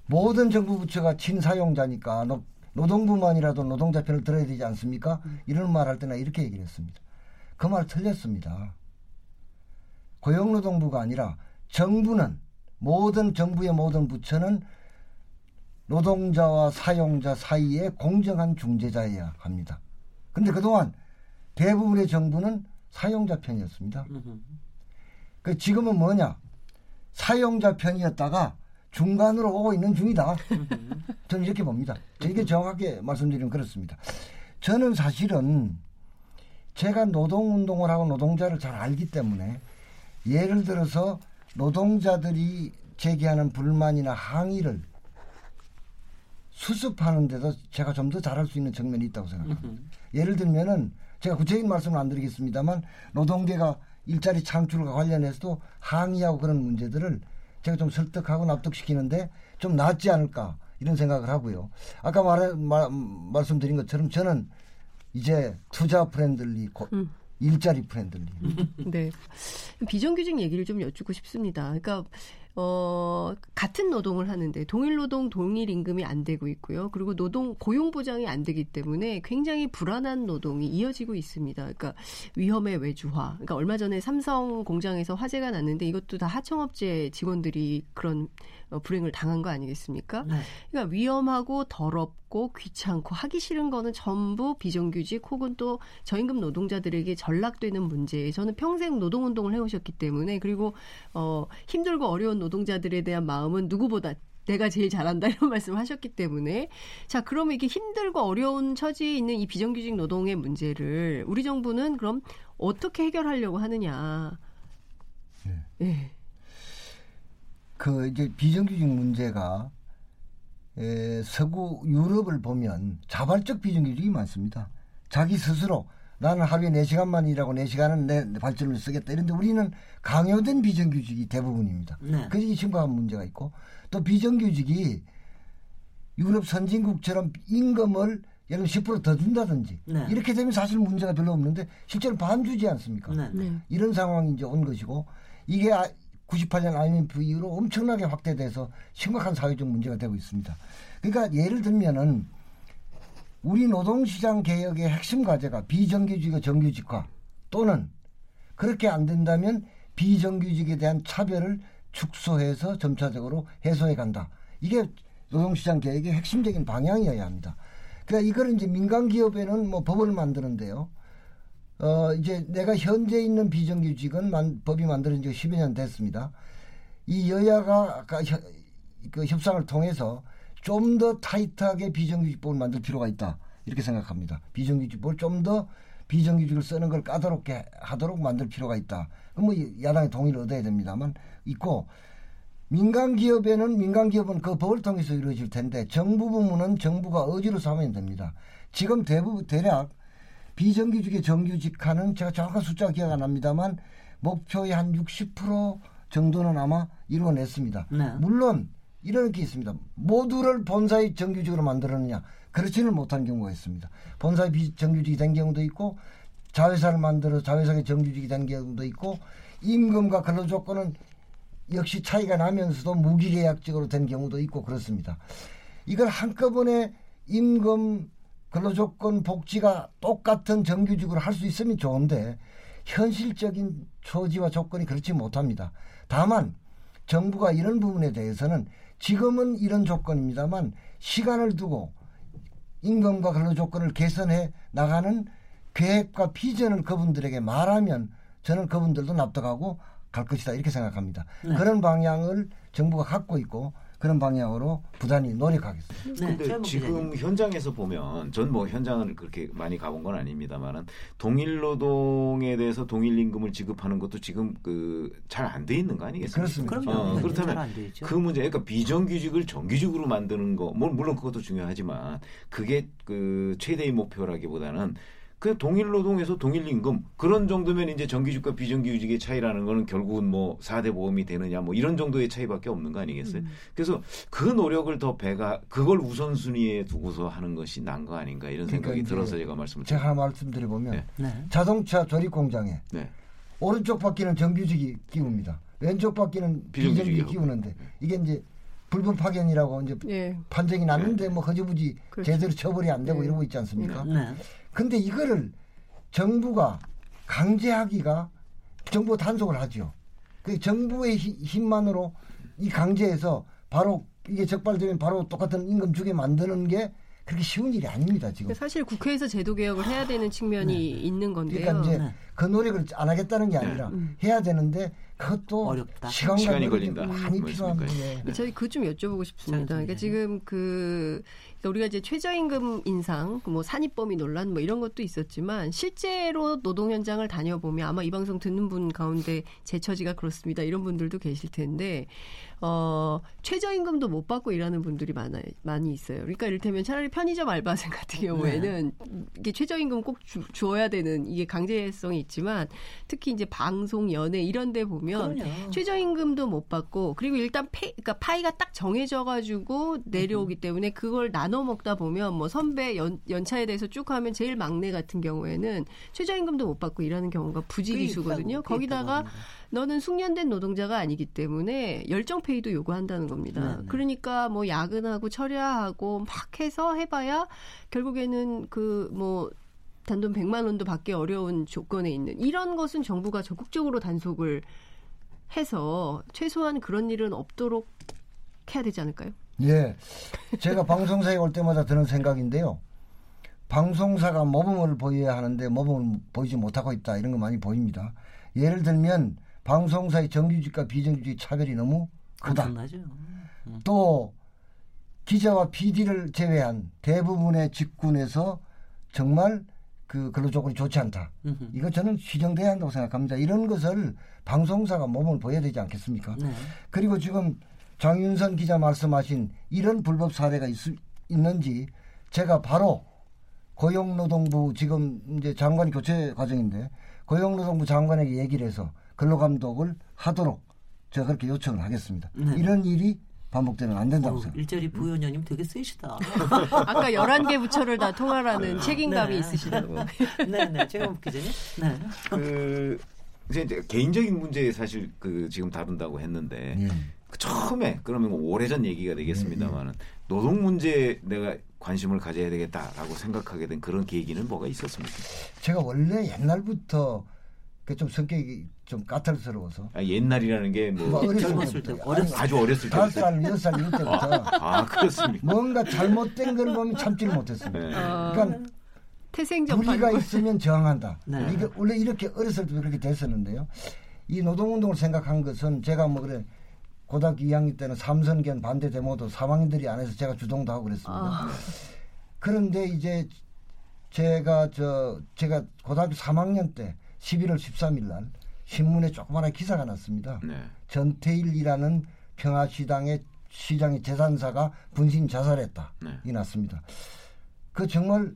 모든 정부 부처가 친사용자니까 노, 노동부만이라도 노동자 편을 들어야 되지 않습니까? 이런 말 할 때나 이렇게 얘기를 했습니다. 그 말 틀렸습니다. 고용노동부가 아니라 정부는 모든 정부의 모든 부처는 노동자와 사용자 사이에 공정한 중재자여야 합니다. 근데 그동안 대부분의 정부는 사용자 편이었습니다. 그 지금은 뭐냐? 사용자 편이었다가 중간으로 오고 있는 중이다. 저는 이렇게 봅니다. 이게 정확하게 말씀드리면 그렇습니다. 저는 사실은 제가 노동운동을 하고 노동자를 잘 알기 때문에 예를 들어서 노동자들이 제기하는 불만이나 항의를 수습하는 데도 제가 좀 더 잘할 수 있는 측면이 있다고 생각합니다. 예를 들면은 제가 구체적인 말씀을 안 드리겠습니다만 노동계가 일자리 창출과 관련해서도 항의하고 그런 문제들을 제가 좀 설득하고 납득시키는데 좀 낫지 않을까 이런 생각을 하고요. 아까 말, 말 말씀드린 것처럼 저는 이제 투자 friendly, 고, 음. 일자리 friendly. *laughs* 네. 비정규직 얘기를 좀 여쭙고 싶습니다. 그러니까 어, 같은 노동을 하는데 동일 노동 동일 임금이 안 되고 있고요. 그리고 노동 고용 보장이 안 되기 때문에 굉장히 불안한 노동이 이어지고 있습니다. 그러니까 위험의 외주화. 그러니까 얼마 전에 삼성 공장에서 화재가 났는데 이것도 다 하청업체 직원들이 그런 어, 불행을 당한 거 아니겠습니까? 네. 그러니까 위험하고 더럽고 귀찮고 하기 싫은 거는 전부 비정규직 혹은 또 저임금 노동자들에게 전락되는 문제. 저는 평생 노동 운동을 해 오셨기 때문에 그리고 어, 힘들고 어려운 노동자들에 대한 마음은 누구보다 내가 제일 잘한다 이런 *laughs* 말씀을 하셨기 때문에 자 그러면 이게 힘들고 어려운 처지에 있는 이 비정규직 노동의 문제를 우리 정부는 그럼 어떻게 해결하려고 하느냐? 네. 예. 그 이제 비정규직 문제가 에, 서구 유럽을 보면 자발적 비정규직이 많습니다. 자기 스스로 나는 하루에 4시간만 일하고 4시간은 내 발전을 쓰겠다. 이런데 우리는 강요된 비정규직이 대부분입니다. 네. 그게 심각한 문제가 있고 또 비정규직이 유럽 선진국처럼 임금을 예를 들면 10%더 준다든지 네. 이렇게 되면 사실 문제가 별로 없는데 실제로 반 주지 않습니까? 네. 네. 이런 상황이 이제 온 것이고 이게 아- 98년 IMF 이후로 엄청나게 확대돼서 심각한 사회적 문제가 되고 있습니다. 그러니까 예를 들면은 우리 노동시장 개혁의 핵심 과제가 비정규직의 정규직화 또는 그렇게 안 된다면 비정규직에 대한 차별을 축소해서 점차적으로 해소해 간다. 이게 노동시장 개혁의 핵심적인 방향이어야 합니다. 그러니까 이걸 이제 민간 기업에는 뭐 법을 만드는데요. 어, 이제 내가 현재 있는 비정규직은 만, 법이 만들어진 지 10여 년 됐습니다. 이 여야가 아까 협, 그 협상을 통해서 좀 더 타이트하게 비정규직법을 만들 필요가 있다. 이렇게 생각합니다. 비정규직법을 좀 더 비정규직을 쓰는 걸 까다롭게 하도록 만들 필요가 있다. 그럼 뭐 야당의 동의를 얻어야 됩니다만 있고 민간 기업에는 민간 기업은 그 법을 통해서 이루어질 텐데 정부 부문은 정부가 의지로 삼으면 됩니다. 지금 대부분 대략 비정규직의 정규직화는 제가 정확한 숫자 기억 안 납니다만 목표의 한 60% 정도는 아마 이루어냈습니다. 네. 물론 이런 게 있습니다. 모두를 본사의 정규직으로 만들었느냐 그렇지는 못한 경우가 있습니다. 본사의 비정규직이 된 경우도 있고 자회사를 만들어 자회사의 정규직이 된 경우도 있고 임금과 근로 조건은 역시 차이가 나면서도 무기계약직으로 된 경우도 있고 그렇습니다. 이걸 한꺼번에 임금 근로조건 복지가 똑같은 정규직으로 할 수 있으면 좋은데 현실적인 처지와 조건이 그렇지 못합니다. 다만 정부가 이런 부분에 대해서는 지금은 이런 조건입니다만 시간을 두고 임금과 근로 조건을 개선해 나가는 계획과 비전을 그분들에게 말하면 저는 그분들도 납득하고 갈 것이다 이렇게 생각합니다. 네. 그런 방향을 정부가 갖고 있고 그런 방향으로 부단히 노력하겠습니다. 네, 근데 지금. 현장에서 보면 전 뭐 현장을 그렇게 많이 가본 건 아닙니다만은 동일 노동에 대해서 동일 임금을 지급하는 것도 지금 그 잘 안 돼 있는 거 아니겠습니까? 그렇습니다. 어, 네, 그렇다면 잘안 돼 있죠. 그 문제, 그러니까 비정규직을 정규직으로 만드는 거, 뭐 물론 그것도 중요하지만 그게 그 최대의 목표라기보다는 그 동일 노동에서 동일 임금 그런 정도면 이제 정규직과 비정규직의 차이라는 거는 결국은 뭐 4대 보험이 되느냐 뭐 이런 정도의 차이밖에 없는 거 아니겠어요? 그래서 그 노력을 더 배가 그걸 우선순위에 두고서 하는 것이 난 거 아닌가 이런 그러니까 생각이 들어서 제가 말씀을 제가 드립니다. 하나 말씀드려보면 네. 네. 자동차 조립 공장에 네. 오른쪽 바퀴는 정규직이 끼웁니다. 왼쪽 바퀴는 비정규직이 비정규직이. 끼우는데 이게 이제 불법 파견이라고 이제 예. 판정이 났는데 뭐 허지부지 그렇죠. 제대로 처벌이 안 되고 네. 이러고 있지 않습니까? 네. 근데 이거를 정부가 강제하기가 정부 단속을 하죠. 그 정부의 힘- 힘만으로 이 강제해서 바로 이게 적발되면 바로 똑같은 임금 주게 만드는 게 그렇게 쉬운 일이 아닙니다 지금. 사실 국회에서 제도 개혁을 해야 되는 측면이 있는 건데요. 그러니까 이제 네. 그 노력을 안 하겠다는 게 아니라 해야 되는데 그것도 어렵다. 시간이 걸린다. 많이 뭐 필요한 있습니까? 문제. 저희 그 좀 여쭤보고 싶습니다. 그러니까 지금 그 그러니까 우리가 이제 최저임금 인상, 뭐 산입범위 논란 뭐 이런 것도 있었지만 실제로 노동 현장을 다녀보면 아마 이 방송 듣는 분 가운데 제 처지가 그렇습니다. 이런 분들도 계실 텐데 어 최저임금도 못 받고 일하는 분들이 많아 많이 있어요. 그러니까 이를테면 차라리 편의점 알바생 *laughs* 같은 경우에는 이게 최저임금 꼭 주, 주어야 되는 이게 강제성이 있지만 특히 이제 방송 연예 이런 데 보면 그럼요. 최저임금도 못 받고 그리고 일단 페, 그러니까 파이가 딱 정해져 가지고 내려오기 때문에 그걸 나눠 먹다 보면 뭐 선배 연, 연차에 대해서 쭉 하면 제일 막내 같은 경우에는 최저임금도 못 받고 일하는 경우가 부지기수거든요. 거기다가. 너는 숙련된 노동자가 아니기 때문에 열정 페이도 요구한다는 겁니다. 네, 네. 그러니까 뭐 야근하고 철야하고 막 해서 해봐야 결국에는 그뭐 단돈 100만 원도 받기 어려운 조건에 있는 이런 것은 정부가 적극적으로 단속을 해서 최소한 그런 일은 없도록 해야 되지 않을까요? 예. 제가 방송사에 올 때마다 드는 생각인데요. 방송사가 모범을 보여야 하는데 모범을 보이지 못하고 있다. 이런 거 많이 보입니다. 예를 들면 방송사의 정규직과 비정규직 차별이 너무 크다. 엄청나죠. 또 기자와 PD를 제외한 대부분의 직군에서 정말 그 근로 조건이 좋지 않다. 음흠. 이거 저는 시정돼야 한다고 생각합니다. 이런 것을 방송사가 몸을 보여야 되지 않겠습니까? 네. 그리고 지금 장윤선 기자 말씀하신 이런 불법 사례가 있, 있는지 제가 바로 고용노동부 지금 이제 장관 교체 과정인데 고용노동부 장관에게 얘기를 해서 근로감독을 하도록 제가 그렇게 요청을 하겠습니다. 네. 이런 일이 반복되면 안 된다고 어, 생각합니다. 일자리 부위원장님 되게 세시다. *laughs* 아까 11개 부처를 다 통할하는 책임감이 네. 있으시다고. *laughs* 네네. 최강 기자님. 네. 그 이제 이제 개인적인 문제 사실 그 지금 다룬다고 했는데 예. 그 처음에 그러면 뭐 오래전 얘기가 되겠습니다만은 노동 문제에 내가 관심을 가져야 되겠다라고 생각하게 된 그런 계기는 뭐가 있었습니까? 제가 원래 옛날부터 그 좀 성격이 좀 까탈스러워서 아, 옛날이라는 게뭐뭐 어렸을 젊었을 때부터, 때, 어렸을 아주 어렸을 다섯 때부터 살, 여섯 살 이럴 때부터 아 그렇습니까? 뭔가 잘못된 걸 보면 참지를 못했습니다. 네. 그러니까 태생적 불의가 반발. 있으면 저항한다. 네. 이게 원래 이렇게 어렸을 때도 그렇게 됐었는데요. 이 노동운동을 생각한 것은 제가 뭐 그래 고등학교 2학년 때는 삼선견 반대 데모도 3학년들이 안 해서 제가 주동도 하고 그랬습니다. 아. 그런데 이제 제가 저 제가 고등학교 3학년 때 11월 13일 날 신문에 조그마한 기사가 났습니다. 네. 전태일이라는 평화시당의 시장의 재산사가 분신 자살했다. 네. 이 났습니다. 그 정말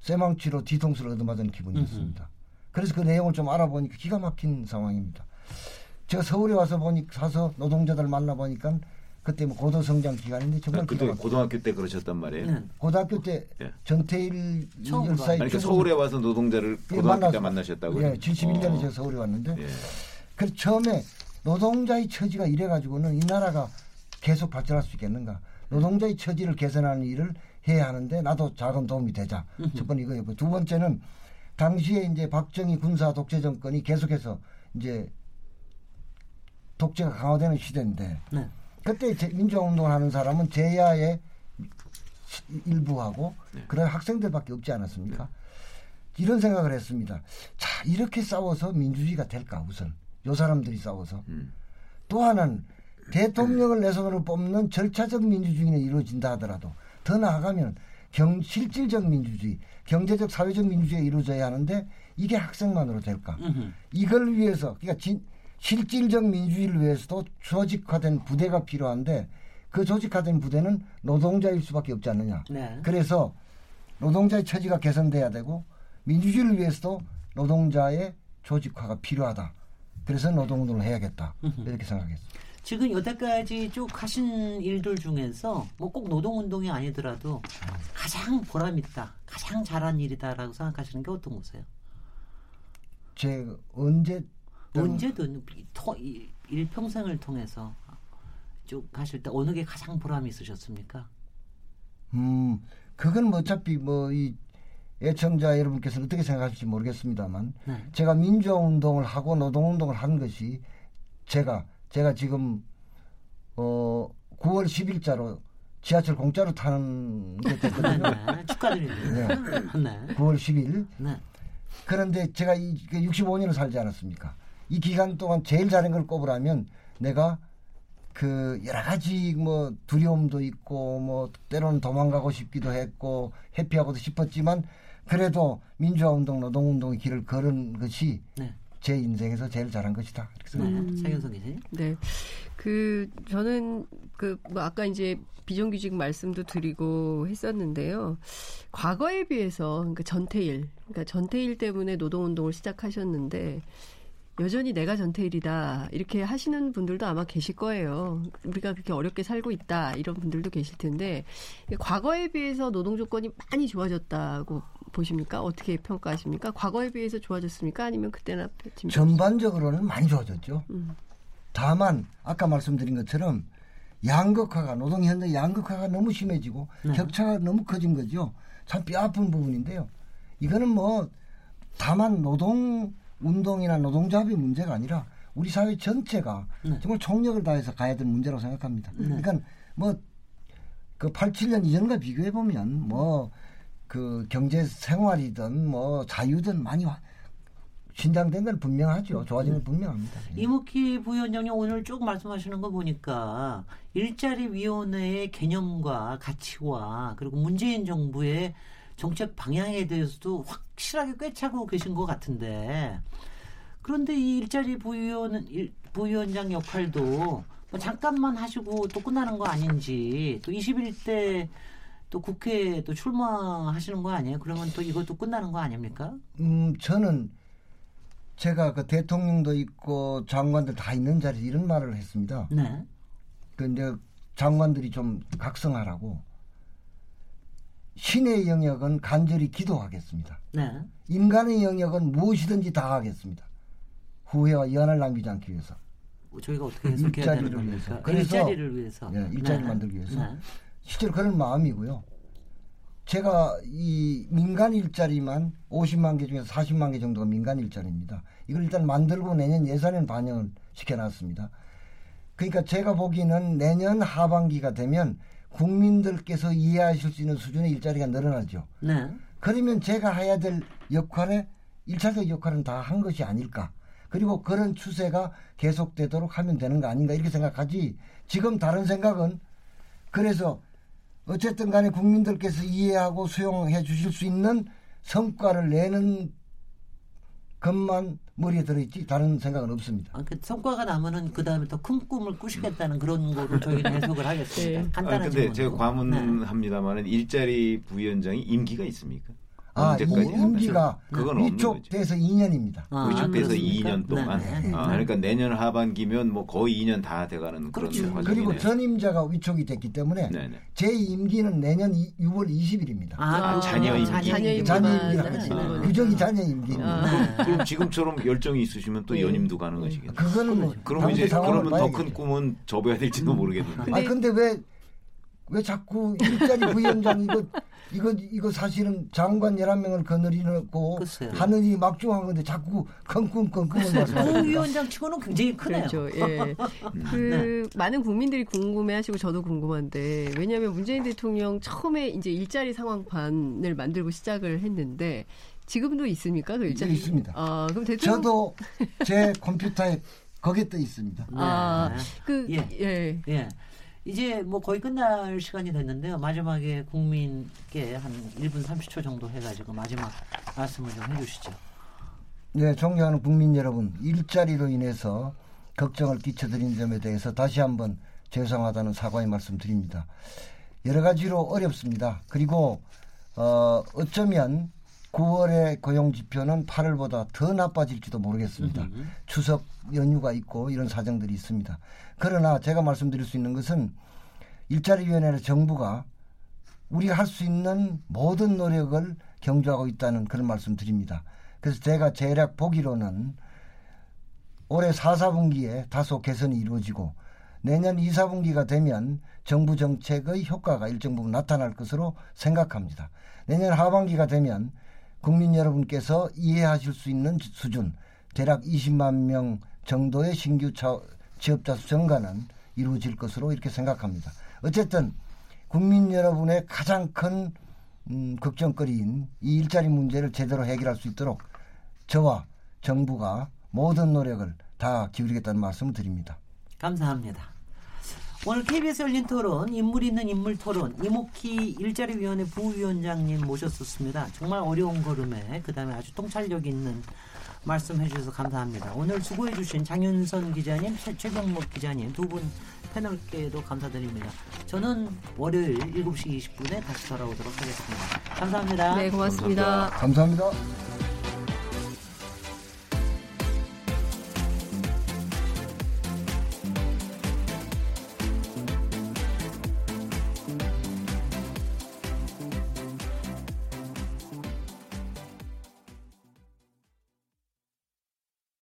쇠망치로 뒤통수를 얻어맞은 기분이었습니다. 그래서 그 내용을 좀 알아보니까 기가 막힌 상황입니다. 제가 서울에 와서 보니 사서 노동자들 만나 보니까 그때 뭐 고도 성장 기간인데 정말 기가 그때 고등학교 때 그러셨단 말이에요. 네. 고등학교 때 예. 전태일 처음 열사의 그러니까 서울에 와서 노동자를 예, 고등학교 때 만나서- 만나셨다고요? 예, 71년에 어. 제가 서울에 왔는데 예. 그래서 처음에 노동자의 처지가 이래 가지고는 이 나라가 계속 발전할 수 있겠는가? 노동자의 처지를 개선하는 일을 해야 하는데 나도 작은 도움이 되자. 첫 번째 이거였고 두 번째는 당시에 이제 박정희 군사 독재 정권이 계속해서 이제 독재가 강화되는 시대인데 네. 그때 제- 민주화 운동을 하는 사람은 제야의 일부하고 네. 그런 학생들밖에 없지 않았습니까? 이런 생각을 했습니다. 자 이렇게 싸워서 민주주의가 될까 우선 요 사람들이 싸워서 음. 또 하나는 대통령을 내 손으로 뽑는 절차적 민주주의는 이루어진다 하더라도 더 나아가면 경, 실질적 민주주의, 경제적 사회적 민주주의가 이루어져야 하는데 이게 학생만으로 될까? 음흠. 이걸 위해서 그러니까 진, 실질적 민주주의를 위해서도 조직화된 부대가 필요한데 그 조직화된 부대는 노동자일 수밖에 없지 않느냐. 네. 그래서 노동자의 처지가 개선돼야 되고 민주주의를 위해서도 노동자의 조직화가 필요하다. 그래서 노동운동을 해야겠다. 이렇게 생각했습니다. 지금 여태까지 쭉 하신 일들 중에서 뭐 꼭 노동운동이 아니더라도 가장 보람있다, 가장 잘한 일이다라고 생각하시는 게 어떤 거세요? 제 언제 언제든 토- 이- 일평생을 통해서 쭉 하실 때 어느 게 가장 보람이 있으셨습니까? 음, 그건 뭐 어차피 뭐 이 애청자 여러분께서는 어떻게 생각하실지 모르겠습니다만 네. 제가 민주화 운동을 하고 노동 운동을 한 것이 제가 제가 지금 어 9월 10일자로 지하철 공짜로 타는 게 됐거든요. *laughs* 네, 축하드립니다. 네. 9월 10일. 네. 그런데 제가 이 65년을 살지 않았습니까? 이 기간 동안 제일 잘한 걸 꼽으라면 내가 그 여러 가지 뭐 두려움도 있고 뭐 때로는 도망가고 싶기도 했고 회피하고도 싶었지만 그래도 민주화 운동, 노동 운동의 길을 걸은 것이 네. 제 인생에서 제일 잘한 것이다. 이렇게 생각합니다. 네. 기자님. 네. 그 저는 그 뭐 아까 이제 비정규직 말씀도 드리고 했었는데요. 과거에 비해서 그러니까 전태일, 그러니까 전태일 때문에 노동운동을 시작하셨는데 여전히 내가 전태일이다 이렇게 하시는 분들도 아마 계실 거예요. 우리가 그렇게 어렵게 살고 있다 이런 분들도 계실 텐데 과거에 비해서 노동 조건이 많이 좋아졌다고 보십니까? 어떻게 평가하십니까? 과거에 비해서 좋아졌습니까? 아니면 그때나 전반적으로는 많이 좋아졌죠. 음. 다만 아까 말씀드린 것처럼 양극화가 노동 현장 양극화가 너무 심해지고 네. 격차가 너무 커진 거죠. 참 뼈아픈 부분인데요. 이거는 뭐 다만 노동 운동이나 노동조합의 문제가 아니라 우리 사회 전체가 네. 정말 총력을 다해서 가야 될 문제라고 생각합니다. 그러니까 뭐 그 87년 이전과 비교해 보면 뭐 그 경제 생활이든 뭐 자유든 많이 와- 신장된 건 분명하죠. 좋아진 건 분명합니다. 이목희 부위원장님 오늘 쭉 말씀하시는 거 보니까 일자리 위원회의 개념과 가치와 그리고 문재인 정부의 정책 방향에 대해서도 확실하게 꿰차고 계신 것 같은데 그런데 이 일자리 부위원 일- 부위원장 역할도 뭐 잠깐만 하시고 또 끝나는 거 아닌지 또 21대 또 국회에 또 출마하시는 거 아니에요? 그러면 또 이것도 끝나는 거 아닙니까? 음, 저는 제가 그 대통령도 있고 장관들 다 있는 자리에 이런 말을 했습니다. 네. 그 이제 장관들이 좀 각성하라고 신의 영역은 간절히 기도하겠습니다. 네. 인간의 영역은 무엇이든지 다 하겠습니다. 후회와 연을 남기지 않기 위해서. 저희가 어떻게 해석해야 되는 일자리를 겁니까? 위해서. 그래서 일자리를 위해서. 예, 일자리를 네. 만들기 위해서. 네. 실제로 그런 마음이고요. 제가 이 민간 일자리만 50만 개 중에서 40만 개 정도가 민간 일자리입니다. 이걸 일단 만들고 내년 예산에 반영을 시켜놨습니다. 그러니까 제가 보기에는 내년 하반기가 되면 국민들께서 이해하실 수 있는 수준의 일자리가 늘어나죠. 네. 그러면 제가 해야 될 역할에 일차적 역할은 다 한 것이 아닐까. 그리고 그런 추세가 계속되도록 하면 되는 거 아닌가 이렇게 생각하지. 지금 다른 생각은 그래서 어쨌든 간에 국민들께서 이해하고 수용해 주실 수 있는 성과를 내는 것만 머리에 들어있지 다른 생각은 없습니다. 아, 그 성과가 나면은 그 다음에 더 큰 꿈을 꾸시겠다는 그런 거로 저희는 *laughs* 해석을 하겠습니다. 네. 아, 간단한 근데 질문. 제가 과문합니다만은 일자리 부위원장이 임기가 있습니까? 아, 이 언제까지 임기가 그건. 위촉돼서 2년입니다. 아, 위촉돼서 그렇습니까? 2년 동안. 네, 네. 아, 그러니까 내년 하반기면 뭐 거의 2년 다 돼가는 그런 그렇죠. 과정이네요. 그리고 전임자가 위촉이 됐기 때문에 네네. 제 임기는 내년 이- 6월 20일입니다. 아, 아, 자녀 임기. 자녀 임기만 자녀. 규정이 자녀. 아. 그럼 지금처럼 열정이 있으시면 또 네. 연임도 가능하시겠네요. 그거는 뭐 그럼 이제 그러면 더 큰. 꿈은 접어야 될지도 모르겠는데. 근데- 아 근데 왜 왜 자꾸 일자리 부위원장 이거 이거 이거 사실은 장관 11명을 거느리고. 하늘이 막중한 건데 자꾸 컹컹컹컹을 부 말씀하십니다. 위원장 치고는 굉장히 크네요. 그렇죠. 예. *laughs* 그 많은 국민들이 궁금해하시고 저도 궁금한데 왜냐하면 문재인 대통령 처음에 이제 일자리 상황판을 만들고 시작을 했는데 지금도 있습니까 그 일자리? 네, 있습니다. 아 그럼 대통령 저도 *laughs* 제 컴퓨터에 거기에 떠 있습니다. 아, 그, 예. 예. 예. 이제 뭐 거의 끝날 시간이 됐는데요. 마지막에 국민께 한 1분 30초 정도 해가지고 마지막 말씀을 좀 해주시죠. 네, 존경하는 국민 여러분, 일자리로 인해서 걱정을 끼쳐드린 점에 대해서 다시 한번 죄송하다는 사과의 말씀 드립니다. 여러 가지로 어렵습니다. 그리고 어, 어쩌면 9월의 고용 지표는 8월보다 더 나빠질지도 모르겠습니다. 추석 연휴가 있고 이런 사정들이 있습니다. 그러나 제가 말씀드릴 수 있는 것은 일자리위원회 정부가 우리가 할수 있는 모든 노력을 경주하고 있다는 그런 말씀 드립니다. 그래서 제가 대략 보기로는 올해 4, 4분기에 다소 개선이 이루어지고 내년 2, 4분기가 되면 정부 정책의 효과가 일정 부분 나타날 것으로 생각합니다. 내년 하반기가 되면 국민 여러분께서 이해하실 수 있는 수준 대략 20만 명 정도의 신규 차- 취업자 수 증가는 이루어질 것으로 이렇게 생각합니다. 어쨌든 국민 여러분의 가장 큰 음, 걱정거리인 이 일자리 문제를 제대로 해결할 수 있도록 저와 정부가 모든 노력을 다 기울이겠다는 말씀을 드립니다. 감사합니다. 오늘 KBS 열린 토론 인물 있는 인물 토론 이목희 일자리위원회 부위원장님 모셨었습니다. 정말 어려운 걸음에 그다음에 아주 통찰력 있는 말씀해 주셔서 감사합니다. 오늘 수고해 주신 장윤선 기자님, 최, 최경목 기자님 두 분 패널께도 감사드립니다. 저는 월요일 7시 20분에 다시 돌아오도록 하겠습니다. 감사합니다. 네, 고맙습니다. 감사합니다.